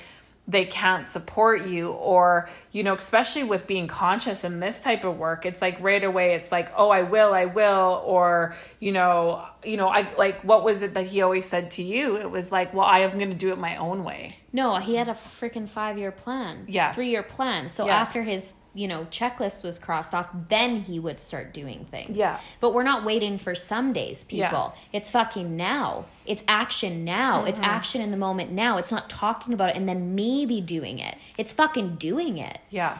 they can't support you or you know especially with being conscious in this type of work it's like right away it's like oh i will i will or you know you know i like what was it that he always said to you it was like well i am going to do it my own way No, he had a freaking five year plan. yeah, Three year plan. So Yes. after his, you know, checklist was crossed off, then he would start doing things. Yeah. But we're not waiting for some days, people. yeah. It's fucking now. It's action now. It's Mm-hmm. action in the moment now. It's not talking about it and then maybe doing it. It's fucking doing it. Yeah.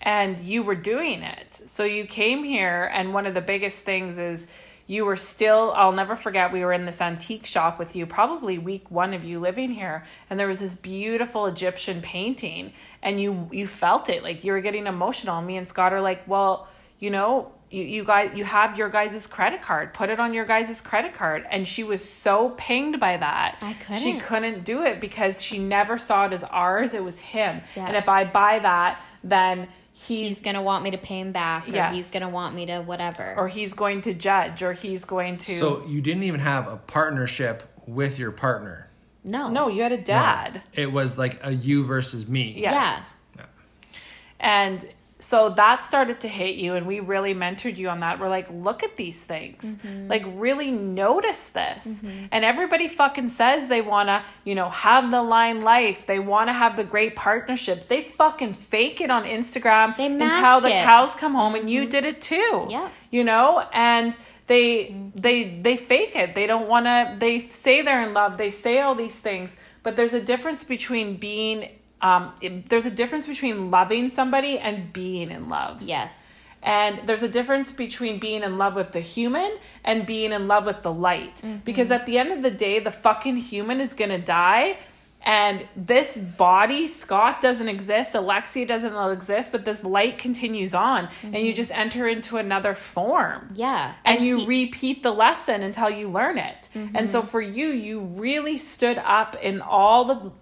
And you were doing it. So you came here, and one of the biggest things is you were still, I'll never forget, we were in this antique shop with you, probably week one of you living here, and there was this beautiful Egyptian painting, and you you felt it, like you were getting emotional. Me and Scott are like, well, you know, you, you guys you have your guys' credit card put it on your guys' credit card and she was so pinged by that I she couldn't. she couldn't do it because she never saw it as ours it was him Yeah. and if i buy that then He's he's going to want me to pay him back or Yes. he's going to want me to whatever. or he's going to judge or he's going to So you didn't even have a partnership with your partner. no. no you had a dad It was like a you versus me. yes Yeah. and so that started to hit you and we really mentored you on that. We're like look at these things. Mm-hmm. like really notice this. And everybody fucking says they want to you know have the line life. They want to have the great partnerships. They fucking fake it on instagram They until the it. cows come home and you did it too Mm-hmm. Yeah. you know? And they they they fake it. They don't want to they say they're in love. They say all these things. But there's a difference between being um it- there's a difference between loving somebody and being in love Yes. and there's a difference between being in love with the human and being in love with the light. Mm-hmm. Because at the end of the day, the fucking human is going to die. And this body, Scott doesn't exist, Alexia doesn't exist, but this light continues on. And you mm-hmm. just enter into another form Yeah. and, you he- repeat the lesson until you learn it. Mm-hmm. And so for you, you really stood up in all the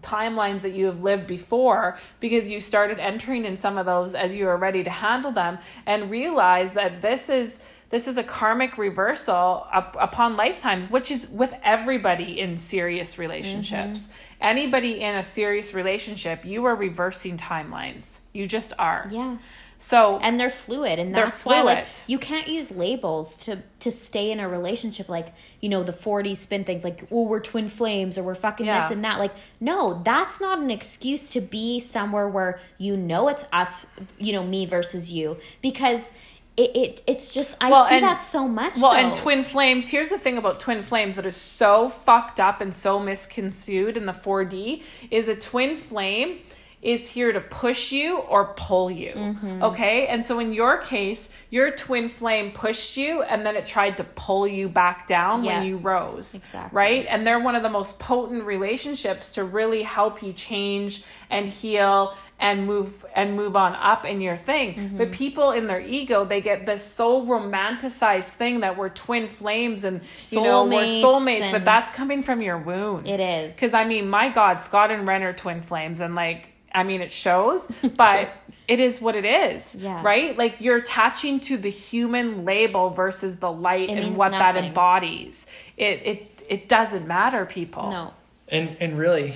timelines that you have lived before because you started entering in some of those as you were ready to handle them and realize that this is this is a karmic reversal up, upon lifetimes which is with everybody in serious relationships. Mm-hmm. Anybody in a serious relationship you are reversing timelines. You just are. Yeah. So and they're fluid and They're that's why like fluid. you can't use labels to to stay in a relationship like you know the 4D spin things like oh we're twin flames or we're fucking this and that like no that's not an excuse to be somewhere where you know it's us you know me versus you because it, it it's just i Well, see and- that so much Well, and twin flames, here's the thing about twin flames that is so fucked up and so misconstrued in the 4D is a twin flame is here to push you or pull you. Mm-hmm. Okay? And so in your case, your twin flame pushed you and then it tried to pull you back down Yeah. when you rose. Exactly. Right? And they're one of the most potent relationships to really help you change and heal and move and move on up in your thing. Mm-hmm. But people in their ego, they get this so romanticized thing that we're twin flames and you know we're Soulmates soulmates, but that's coming from your wounds. It is. Because I mean, my God, Scott and Ren are twin flames and like I mean it shows, but <laughs> it is what it is. Yeah. Right? Like you're attaching to the human label versus the light It and means what that embodies. It it it doesn't matter, people. no And and really,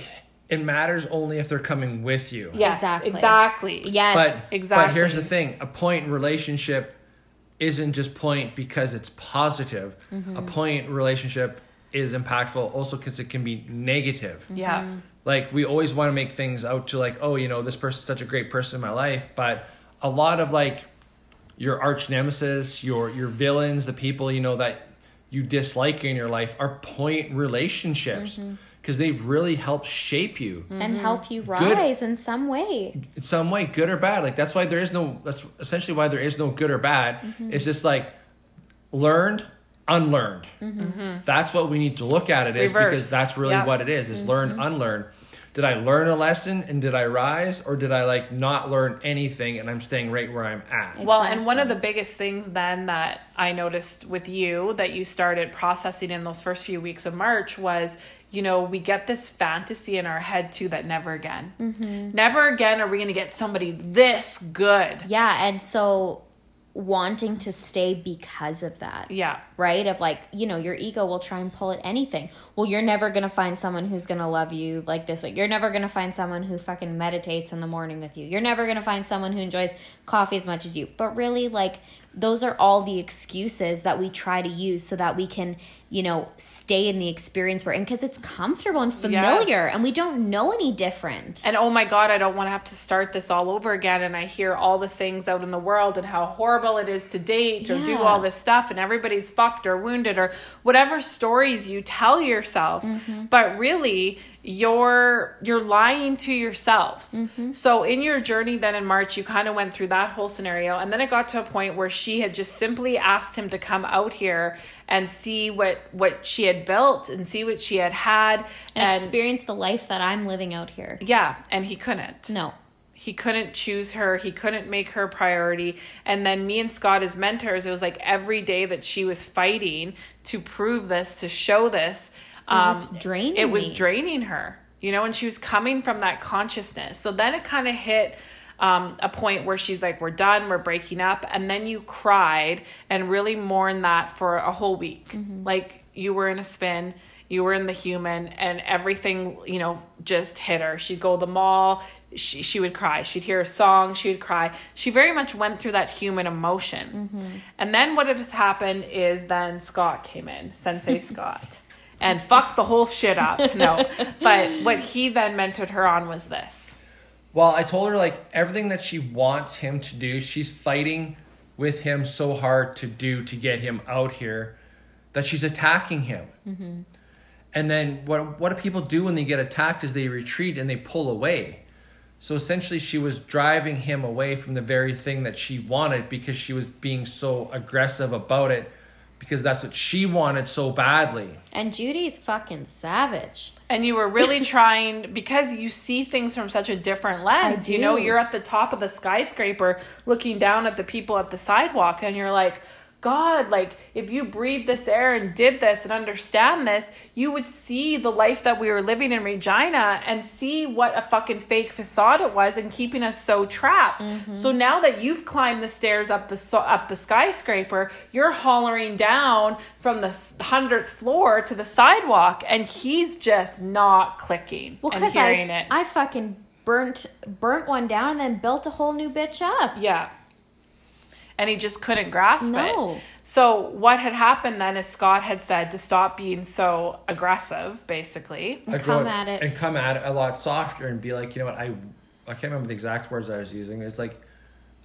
it matters only if they're coming with you. Yes, Exactly. exactly. yes But Exactly. But here's the thing: a point relationship isn't just point because it's positive. Mm-hmm. A point relationship is impactful also because it can be negative. Yeah. Mm-hmm. Like we always want to make things out to like, oh, you know, this person's such a great person in my life, but a lot of like your arch nemesis, your your villains, the people you know that you dislike in your life are point relationships Mm-hmm. because they've really helped shape you and help you rise in some way in some way, good or bad. Like that's why there is no. That's essentially why there is no good or bad. Mm-hmm. It's just like learned, unlearned. That's what we need to look at it is Reversed. because that's really Yeah. what it is. Is learn, unlearn. Did I learn a lesson and did I rise or did I like not learn anything and I'm staying right where I'm at? Well, and one of the biggest things then that I noticed with you that you started processing in those first few weeks of March was, you know, we get this fantasy in our head too that never again, mm-hmm. never again are we going to get somebody this good. Yeah, and so wanting to stay because of that. Yeah. Right? Of like, you know, your ego will try and pull at anything. Well, you're never going to find someone who's going to love you like this way. You're never going to find someone who fucking meditates in the morning with you. You're never going to find someone who enjoys coffee as much as you. But really, like, those are all the excuses that we try to use so that we can, you know, stay in the experience we're in because it's comfortable and familiar Yes. and we don't know any different. And oh my God, I don't want to have to start this all over again. And I hear all the things out in the world and how horrible it is to date or do all this stuff, and everybody's fucked or wounded or whatever stories you tell yourself. Mm-hmm. But really, you're you're lying to yourself. Mm-hmm. So in your journey then in March, you kind of went through that whole scenario, and then it got to a point where she had just simply asked him to come out here and see what what she had built and see what she had had and experience the life that I'm living out here. yeah, and he couldn't. No. He couldn't choose her. He couldn't make her priority. And then me and Scott as mentors, it was like every day that she was fighting to prove this, to show this. It was draining It was draining her, you know, and she was coming from that consciousness. So then it kind of hit um, a point where she's like, "We're done. We're breaking up." And then you cried and really mourned that for a whole week, Mm-hmm. like you were in a spin you were in the human and everything you know just hit her she'd go to the mall she, she would cry she'd hear a song she would cry she very much went through that human emotion and then what has happened is then scott came in sensei <laughs> scott and fuck the whole shit up <laughs> no but what he then mentored her on was this Well, I told her like everything that she wants him to do, she's fighting with him so hard to do to get him out here that she's attacking him. Mm-hmm. And then what what do people do when they get attacked is they retreat and they pull away. So essentially she was driving him away from the very thing that she wanted because she was being so aggressive about it because that's what she wanted so badly. And Judy's fucking savage. and you were really trying because you see things from such a different lens. You know, you're at the top of the skyscraper looking down at the people at the sidewalk, and you're like, God, like if you breathed this air and did this and understand this, you would see the life that we were living in Regina and see what a fucking fake facade it was and keeping us so trapped. Mm-hmm. So now that you've climbed the stairs up the up the skyscraper, you're hollering down from the hundredth floor to the sidewalk, and he's just not clicking Well, and because I, hearing it. I fucking burnt burnt one down and then built a whole new bitch up. Yeah. And he just couldn't grasp No. it. So what had happened then is Scott had said to stop being so aggressive, basically. And come at it. and come at it a lot softer and be like, you know what, I I can't remember the exact words I was using. It's like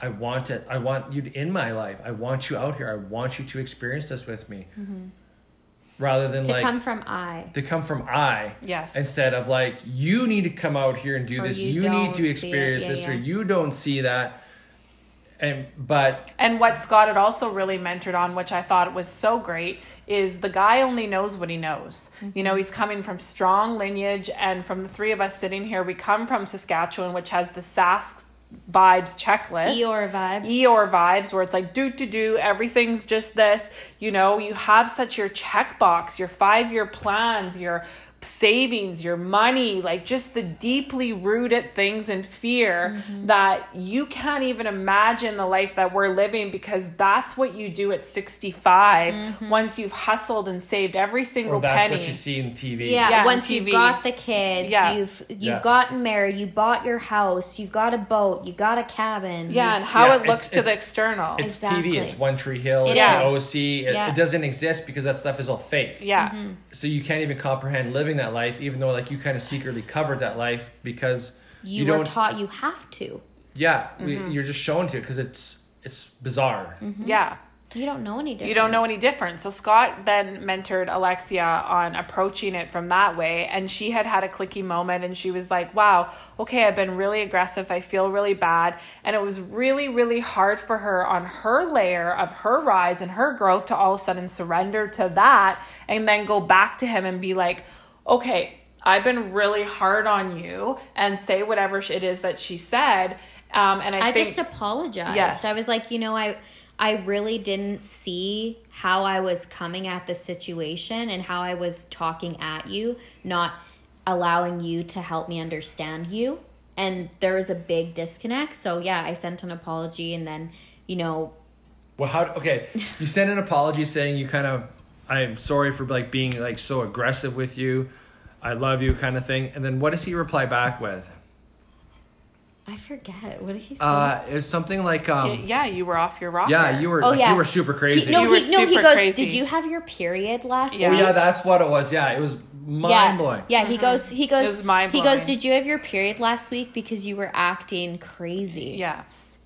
I want it. I want you in my life. I want you out here. I want you to experience this with me. Rather than Mm-hmm. to like come from I. to come from I. Yes. Instead of like you need to come out here and do Or this. you You, need to see it. experience Yeah, this, or you don't see that. And but And what Scott had also really mentored on, which I thought was so great, is the guy only knows what he knows. You know, he's coming from strong lineage, and from the three of us sitting here, we come from Saskatchewan, which has the Sask vibes checklist. Eeyore vibes. Eeyore vibes, where it's like do to do, everything's just this. You know, you have such your checkbox, your five year plans, your savings, your money, like just the deeply rooted things in fear Mm-hmm. that you can't even imagine the life that we're living because that's what you do at 65 Mm-hmm. once you've hustled and saved every single or that's penny. what you see in TV. Yeah, Yeah, on once you've got the kids, Yeah. you've you've Yeah. gotten married, you bought your house, you've got a boat, you got a cabin. Yeah, and how Yeah, it looks to the external. It's Exactly. TV. It's One Tree Hill. It it's is. OC. It, Yeah. it doesn't exist because that stuff is all fake. yeah. Mm-hmm. So you can't even comprehend living that life, even though like you kind of secretly covered that life because you, you, were don't. taught you have to. yeah, Mm-hmm. you're just shown to because it's it's bizarre. Yeah. You don't know any different. You don't know any different. So Scott then mentored Alexia on approaching it from that way. And she had had a clicky moment and she was like, wow, okay, I've been really aggressive. I feel really bad. And it was really, really hard for her on her layer of her rise and her growth to all of a sudden surrender to that and then go back to him and be like, okay, I've been really hard on you and say whatever it is that she said. Um, and I, I think just apologized. Yes. I was like, you know, I I really didn't see how I was coming at the situation and how I was talking at you, not allowing you to help me understand you. And there was a big disconnect. So yeah, I sent an apology and then, you know, Well, how? Okay, you sent an apology saying you kind of, I'm sorry for like being like so aggressive with you, I love you, kind of thing. And then what does he reply back with? I forget. What did he say? Uh, it's something like, um, yeah, you were off your rocker. yeah, you were, oh like, yeah, you were super crazy. He, no, You were he, no, he goes. crazy. Did you have your period last Yeah. Oh week? yeah, that's what it was. Yeah, it was mind blowing. Yeah, he goes. He goes. Mm-hmm. was mind-blowing. He goes. Did you have your period last week because you were acting crazy? Yes.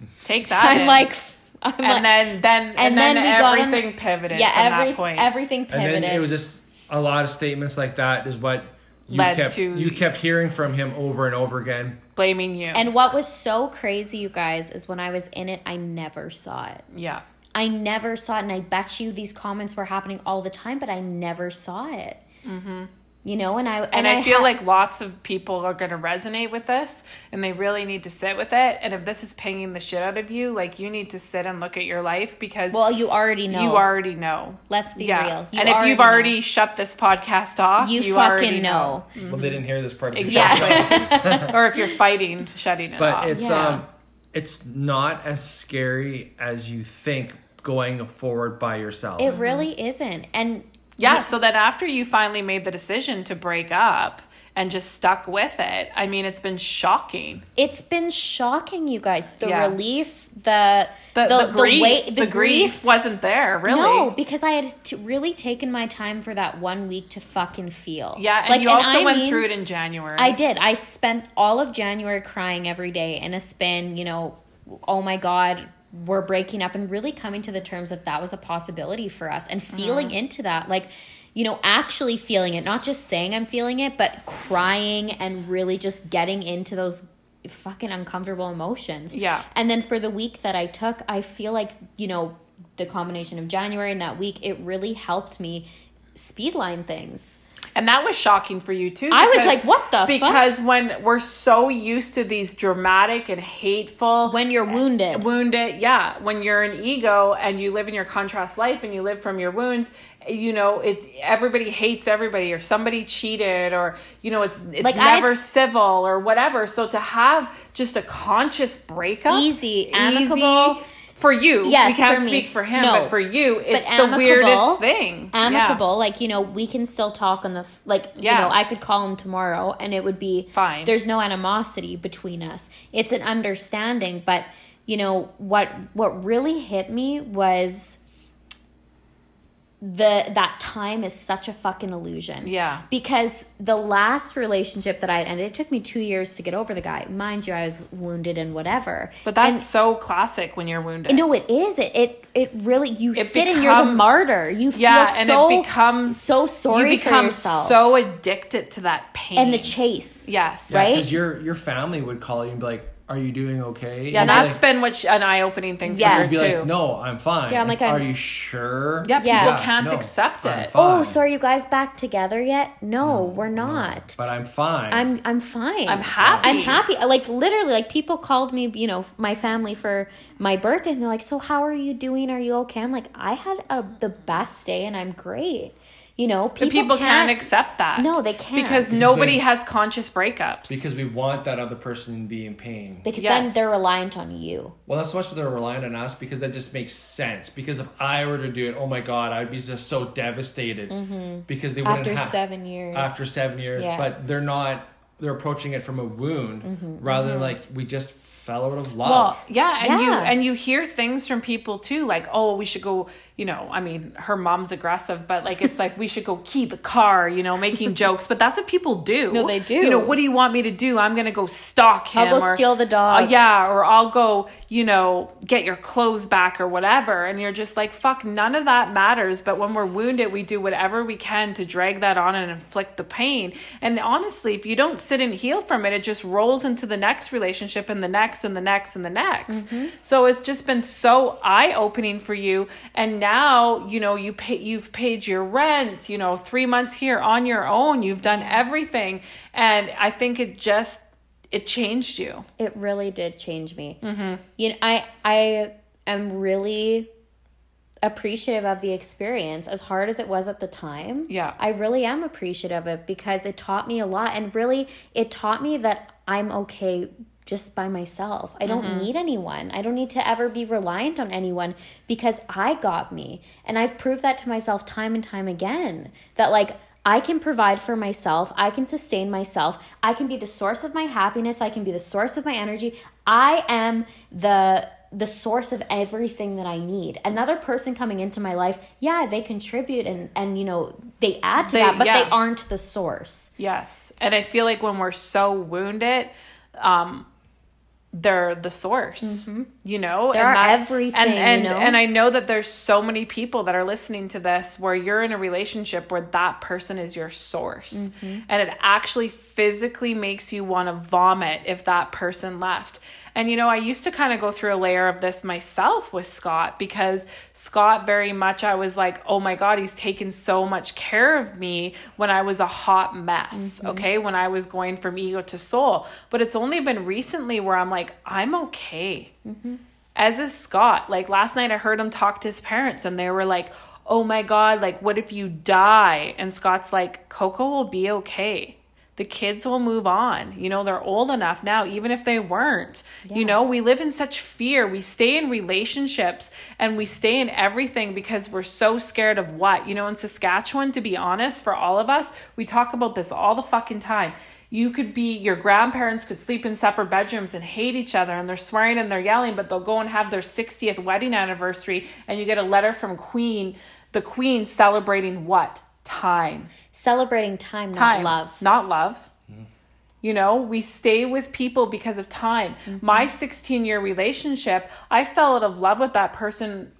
<laughs> Take that. I'm in. like, <laughs> I'm and like, then then and, and then, then we got on- everything pivoted yeah, from every that point. everything And pivoted. then it was just a lot of statements like that is what you Led kept to- you kept hearing from him over and over again. blaming you. and what was so crazy, you guys, is when I was in it, I never saw it. yeah. I never saw it, and I bet you these comments were happening all the time, but I never saw it. Mm-hmm. You know, and I and, And, I, feel ha- like lots of people are going to resonate with this and they really need to sit with it. And if this is pinging the shit out of you, like you need to sit and look at your life because well, you already know. you already know. Let's be yeah. real. You and if you've know. already shut this podcast off, you, you, fucking already know. know. Well, they didn't hear this part. Of the Exactly. <laughs> or if you're fighting shutting it but off. But it's Yeah. um it's not as scary as you think going forward by yourself. It really isn't, and Yeah, so that after you finally made the decision to break up and just stuck with it, I mean, it's been shocking. it's been shocking, you guys. The Yeah. relief, the The, the, grief, way, the, grief wasn't there, really. No, because I had t- really taken my time for that one week to fucking feel. Yeah, and Like, you also I went mean- through it in January. I did. I spent all of January crying every day in a spin, you know, oh my God, we're breaking up, and really coming to the terms that that was a possibility for us and feeling Mm-hmm. into that. Like, you know, actually feeling it, not just saying I'm feeling it, but crying and really just getting into those fucking uncomfortable emotions. Yeah. And then for the week that I took, I feel like, you know, the combination of January and that week, it really helped me speedline things. And that was shocking for you too. I was like, what the fuck? Because when we're so used to these dramatic and hateful When you're wounded. wounded yeah when you're an ego and you live in your contrast life and you live from your wounds you know it everybody hates everybody or somebody cheated or you know it's it's Like, never civil or whatever so to have just a conscious breakup Easy, amicable. For you Yes, we can't for me. speak for him No. but for you it's the weirdest thing Yeah. amicable like you know we can still talk on the f- like Yeah. you know i could call him tomorrow and it would be Fine. there's no animosity between us it's an understanding but you know what what really hit me was the that time is such a fucking illusion Yeah. because the last relationship that i had ended it took me two years to get over the guy mind you i was wounded and whatever but that's And- so classic when you're wounded no, it is. It it, it really you It sit and you're the martyr. You yeah feel and so it becomes so sorry you become for yourself. so addicted to that pain and the chase. yes Right? Because your your family would call you and be like, "Are you doing okay?" Yeah, You'd be that's like, been which an eye opening thing for Yes. You'd her be too. like, "No, I'm fine." Yeah, I'm like, "Are I'm- you sure?" Yeah, people can't No, accept it. Oh, so are you guys back together yet? No, we're not. But I'm fine. I'm I'm fine. I'm happy. I'm happy. Like literally, like people called me, you know, my family for my birthday, and they're like, "So how are you doing? Are you okay?" I'm like, "I had a, the best day, and I'm great." You know, people, But people can't, can't accept that. No, they can't. Because nobody has conscious breakups. because we want that other person to be in pain. because Yes. then they're reliant on you. Well, not so much that they're reliant on us because that just makes sense. Because if I were to do it, oh my god, I'd be just so devastated because they wouldn't Mm-hmm. After have, seven years. After seven years, Yeah. but they're not. They're approaching it from a wound Mm-hmm, rather than like we just fell out of love. well, yeah, and you and you hear things from people too, like, oh, we should go. You know, I mean, her mom's aggressive, but like, it's like we should go key the car. You know, making <laughs> jokes, but that's what people do. No, they do. You know, what do you want me to do? I'm gonna go stalk him. I'll go or- steal the dog. Uh, yeah, or I'll go. You know, get your clothes back or whatever. And you're just like, fuck, none of that matters. But when we're wounded, we do whatever we can to drag that on and inflict the pain. And honestly, if you don't sit and heal from it, it just rolls into the next relationship and the next next and the next and the next. So it's just been so eye opening for you. And now, you know, you pay, you've paid your rent, you know, three months here on your own. You've done everything. And I think it just, it changed you. It really did change me. Mm-hmm. You know, I I am really appreciative of the experience as hard as it was at the time. Yeah. I really am appreciative of it because it taught me a lot and really it taught me that I'm okay just by myself. I don't need anyone. I don't need to ever be reliant on anyone because I got me. And I've proved that to myself time and time again that like I can provide for myself. I can sustain myself. I can be the source of my happiness. I can be the source of my energy. I am the the source of everything that I need. Another person coming into my life, yeah, they contribute and and you know, they add to They- that, but yeah. they aren't the source. Yes. And I feel like when we're so wounded, um, they're the source, you know? They're and everything, And, you and, know? and I know that there's so many people that are listening to this where you're in a relationship where that person is your source. Mm-hmm. And it actually physically makes you want to vomit if that person left. And you know, I used to kind of go through a layer of this myself with Scott because Scott very much I was like, "Oh my god, he's taken so much care of me when I was a hot mess." Mm-hmm. Okay? When I was going from ego to soul. But it's only been recently where I'm like, "I'm okay." Mm-hmm. As is Scott. Like last night I heard him talk to his parents and they were like, "Oh my god, like what if you die?" And Scott's like, "Coco will be okay." The kids will move on. You know, they're old enough now, even if they weren't. You know, we live in such fear. We stay in relationships and we stay in everything because we're so scared of what? You know, in Saskatchewan, to be honest, for all of us, we talk about this all the fucking time. You could be, your grandparents could sleep in separate bedrooms and hate each other and they're swearing and they're yelling, but they'll go and have their 60th wedding anniversary and you get a letter from Queen, the Queen celebrating what? Time Celebrating time, time, not love. not love. Mm-hmm. You know, we stay with people because of time. Mm-hmm. My 16 year relationship, I fell out of love with that person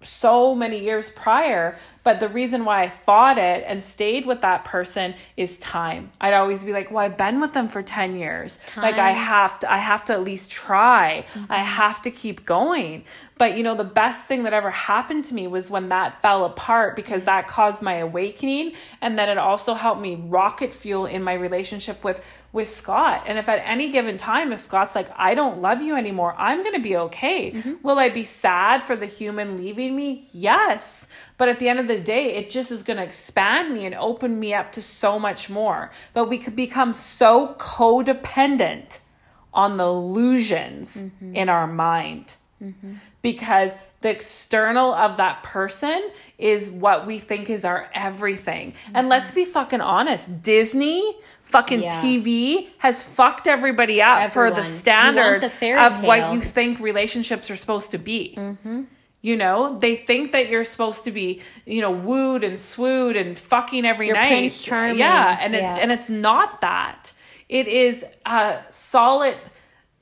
so many years prior, but the reason why I fought it and stayed with that person is time. I'd always be like, "Well, I've been with them for 10 years. Like I have to I have to at least try. I mm-hmm. have to keep going." But you know, the best thing that ever happened to me was when that fell apart because that caused my awakening and then it also helped me rocket fuel in my relationship with with Scott. And if at any given time, if Scott's like, I don't love you anymore, I'm going to be okay. Mm-hmm. Will I be sad for the human leaving me? Yes. But at the end of the day, it just is going to expand me and open me up to so much more. But we could become so codependent on the illusions mm-hmm. in our mind mm-hmm. because the external of that person is what we think is our everything. And let's be fucking honest, Disney fucking Yeah. TV has fucked everybody up for the standard the of what you think relationships are supposed to be. Mm-hmm. You know, they think that you're supposed to be, you know, wooed and swooed and fucking every You're night. Prince Charming. Yeah, and Yeah. it and it's not that. It is a solid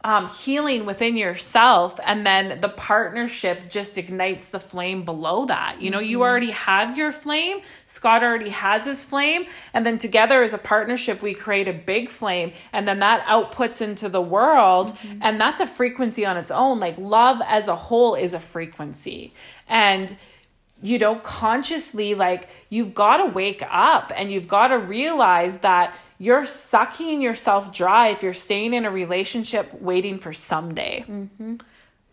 um, healing within yourself, and then the partnership just ignites the flame below that. You know, you already have your flame. Scott already has his flame, and then together as a partnership, we create a big flame, and then that outputs into the world, and that's a frequency on its own. Like love as a whole is a frequency, and you know, consciously, like you've got to wake up and you've got to realize that you're sucking yourself dry if you're staying in a relationship waiting for someday. Mm-hmm.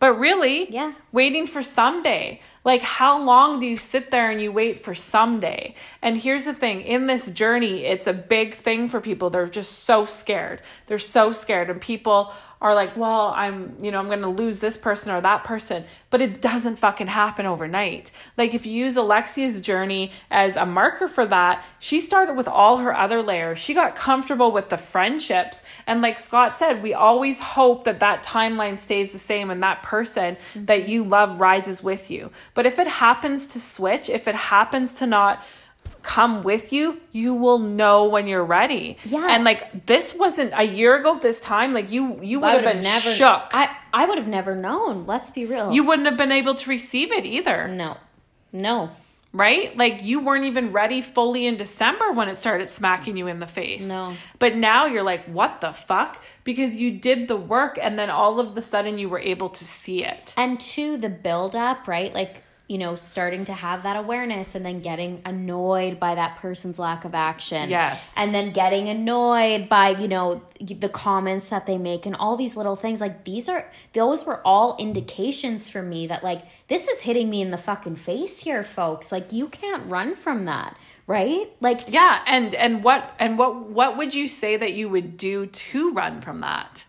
But really, Yeah. waiting for someday. Like, how long do you sit there and you wait for someday? And here's the thing in this journey, it's a big thing for people. They're just so scared. They're so scared. And people are like, well, I'm, you know, I'm going to lose this person or that person. But it doesn't fucking happen overnight. Like, if you use Alexia's journey as a marker for that, she started with all her other layers. She got comfortable with the friendships. And like Scott said, we always hope that that timeline stays the same and that person that you love rises with you. But if it happens to switch, if it happens to not come with you, you will know when you're ready. Yeah. And like this wasn't a year ago this time, like you you would have been never shook. I, I would have never known. Let's be real. you wouldn't have been able to receive it either. no. No. right? Like you weren't even ready fully in December when it started smacking you in the face. No. But now you're like, what the fuck? Because you did the work and then all of the sudden you were able to see it. And two, the build up, right? Like, you know, starting to have that awareness and then getting annoyed by that person's lack of action. Yes. And then getting annoyed by, you know, the comments that they make and all these little things. Like, these are, those were all indications for me that, like, this is hitting me in the fucking face here, folks. Like, you can't run from that. Right? Like, Yeah, and and what and what what would you say that you would do to run from that?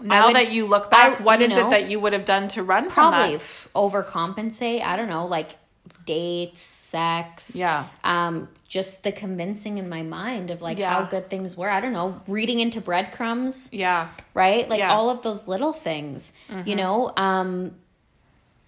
Now would- that you look back, I- what is know, it that you would have done to run from probably that? overcompensate. I don't know, like dates, sex. Yeah. Um, just the convincing in my mind of like Yeah. how good things were. I don't know, reading into breadcrumbs, Yeah. right? Like Yeah. Mm-hmm. all of those little things, you know. Um,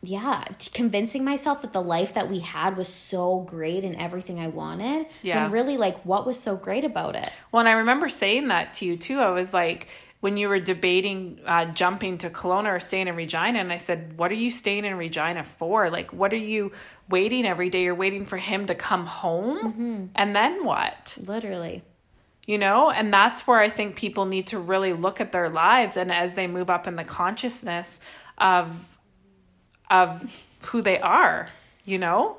yeah, convincing myself that the life that we had was so great and everything I wanted. Yeah. When really, like, what was so great about it? Well, and I remember saying that to you too. I was like, when you were debating uh, jumping to Kelowna or staying in Regina, and I said, "What are you staying in Regina for? Like, what are you waiting every day? You're waiting for him to come home, and then what? Literally. You know? And that's where I think people need to really look at their lives, and as they move up in the consciousness of of who they are. You know?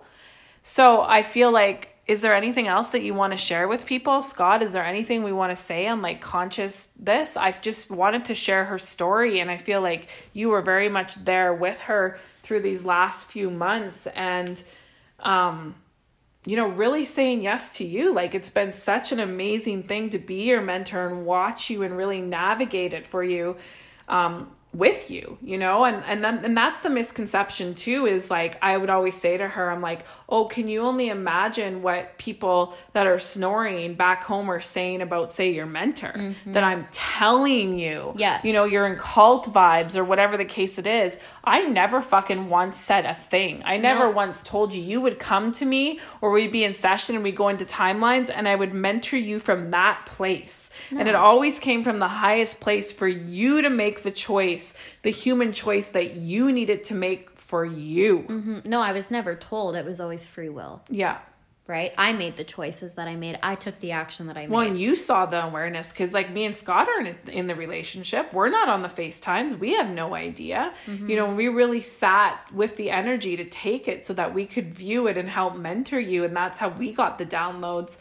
So I feel like, is there anything else that you want to share with people? Scott, is there anything we want to say on like conscious this? I've just wanted to share her story and I feel like you were very much there with her through these last few months and um you know, really saying yes to you. Like it's been such an amazing thing to be your mentor and watch you and really navigate it for you um, with you, you know, and and then and that's the misconception too. Is like I would always say to her, I'm like, oh, can you only imagine what people that are snoring back home are saying about, say, your mentor? Mm-hmm. That I'm telling you, Yeah. you know, you're in cult vibes or whatever the case it is. I never fucking once said a thing. I never No. once told you. You would come to me or we'd be in session and we'd go into timelines and I would mentor you from that place. And it always came from the highest place for you to make the choice, the human choice that you needed to make for you. Mm-hmm. No, I was never told. It was always free will, Yeah. right? I made the choices that I made. I took the action that I made. Well, and you saw the awareness because, like, me and Scott are in, in the relationship. We're not on the FaceTimes. We have no idea. Mm-hmm. You know, we really sat with the energy to take it so that we could view it and help mentor you. And that's how we got the downloads.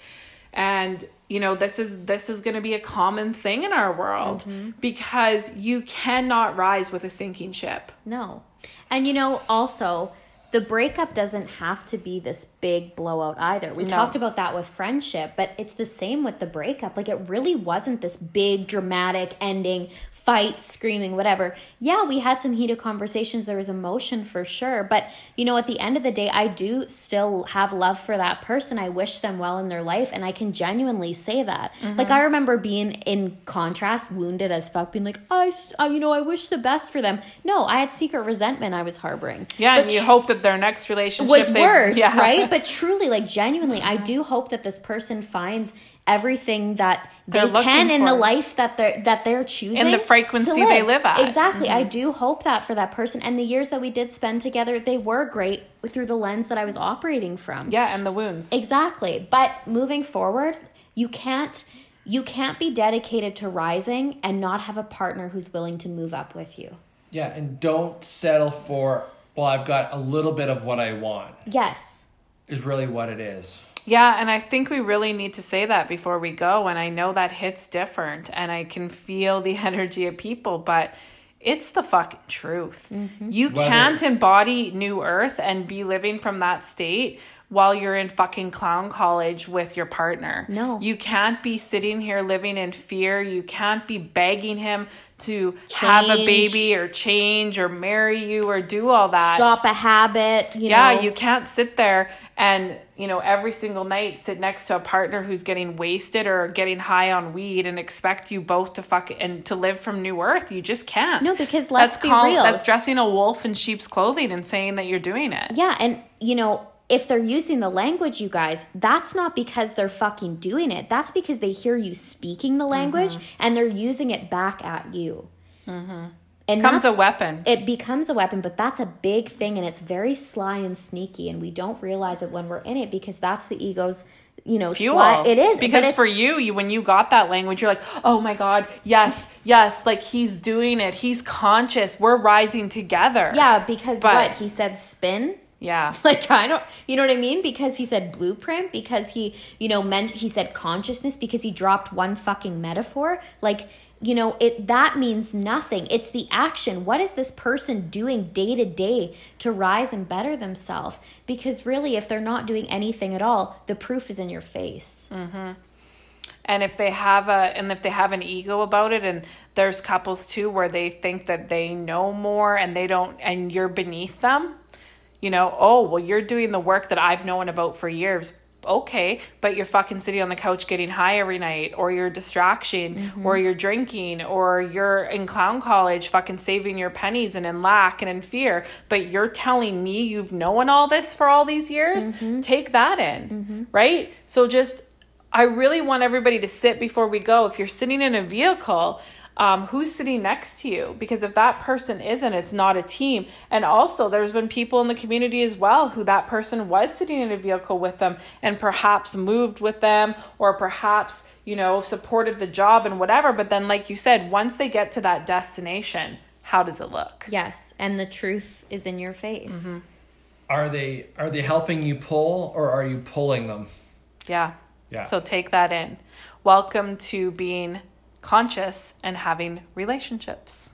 And, you know, this is this is going to be a common thing in our world mm-hmm. because you cannot rise with a sinking ship. No. And you know, also, the breakup doesn't have to be this big blowout either. We No. talked about that with friendship, but it's the same with the breakup. Like, it really wasn't this big, dramatic ending, fight, screaming, whatever. Yeah, we had some heated conversations. There was emotion for sure. But, you know, at the end of the day, I do still have love for that person. I wish them well in their life, and I can genuinely say that. Mm-hmm. Like, I remember being in contrast, wounded as fuck, being like, "I you know, I wish the best for them. No, I had secret resentment I was harboring. Yeah, But and you hope that their next relationship was they- worse, yeah. right? <laughs> But truly, like genuinely, I do hope that this person finds everything that they They're can in the life that they're that they're choosing In the to frequency they live at. Mm-hmm. Exactly, I do hope that for that person. And the years that we did spend together, they were great through the lens that I was operating from. Yeah, and the wounds. Exactly. But moving forward, you can't you can't be dedicated to rising and not have a partner who's willing to move up with you. Yeah, and don't settle for, well, I've got a little bit of what I want, Yes. is really what it is. Yeah, and I think we really need to say that before we go. And I know that hits different, and I can feel the <laughs> energy of people, but it's the fucking truth. Mm-hmm. You Whether- can't embody New Earth and be living from that state while you're in fucking clown college with your partner. No. You can't be sitting here living in fear. You can't be begging him to have a baby or change or marry you or do all that Stop a habit, you yeah know. you can't sit there and you know every single night sit next to a partner who's getting wasted or getting high on weed and expect you both to fuck and to live from new earth you just can't No, because let's that's be call- real. that's dressing a wolf in sheep's clothing and saying that you're doing it Yeah, and you know, if they're using the language, you guys, that's not because they're fucking doing it. That's because they hear you speaking the language Mm-hmm. and they're using it back at you. and Becomes a weapon. It becomes a weapon, but that's a big thing, and it's very sly and sneaky, and we don't realize it when we're in it because that's the ego's, you know, fuel. It is because for you, you when you got that language, you're like, oh my god, yes, yes, like he's doing it. He's conscious. We're rising together. yeah, because But- what he said, spin. Yeah. <laughs> Like I don't, you know what I mean? Because he said blueprint. Because he, you know, meant he said consciousness. Because he dropped one fucking metaphor. Like you know, it that means nothing. It's the action. What is this person doing day to day to rise and better themselves? Because really, if they're not doing anything at all, the proof is in your face. Mm-hmm. and if they have a and if they have an ego about it and there's couples too where they think that they know more and they don't and you're beneath them you know oh well you're doing the work that i've known about for years. Okay but you're fucking sitting on the couch getting high every night or you're distraction or mm-hmm. you're drinking or you're in clown college fucking saving your pennies and in lack and in fear but you're telling me you've known all this for all these years? Mm-hmm. Take that in mm-hmm. right? So just I really want everybody to sit before we go. If you're sitting in a vehicle, um, who's sitting next to you? Because if that person isn't, it's not a team. And also, there's been people in the community as well who that person was sitting in a vehicle with them and perhaps moved with them or perhaps, you know, supported the job and whatever. But then, like you said, once they get to that destination, how does it look? Yes, and the truth is in your face. Are they are they helping you pull or are you pulling them? Yeah. Yeah. So take that in. Welcome to being conscious and having relationships.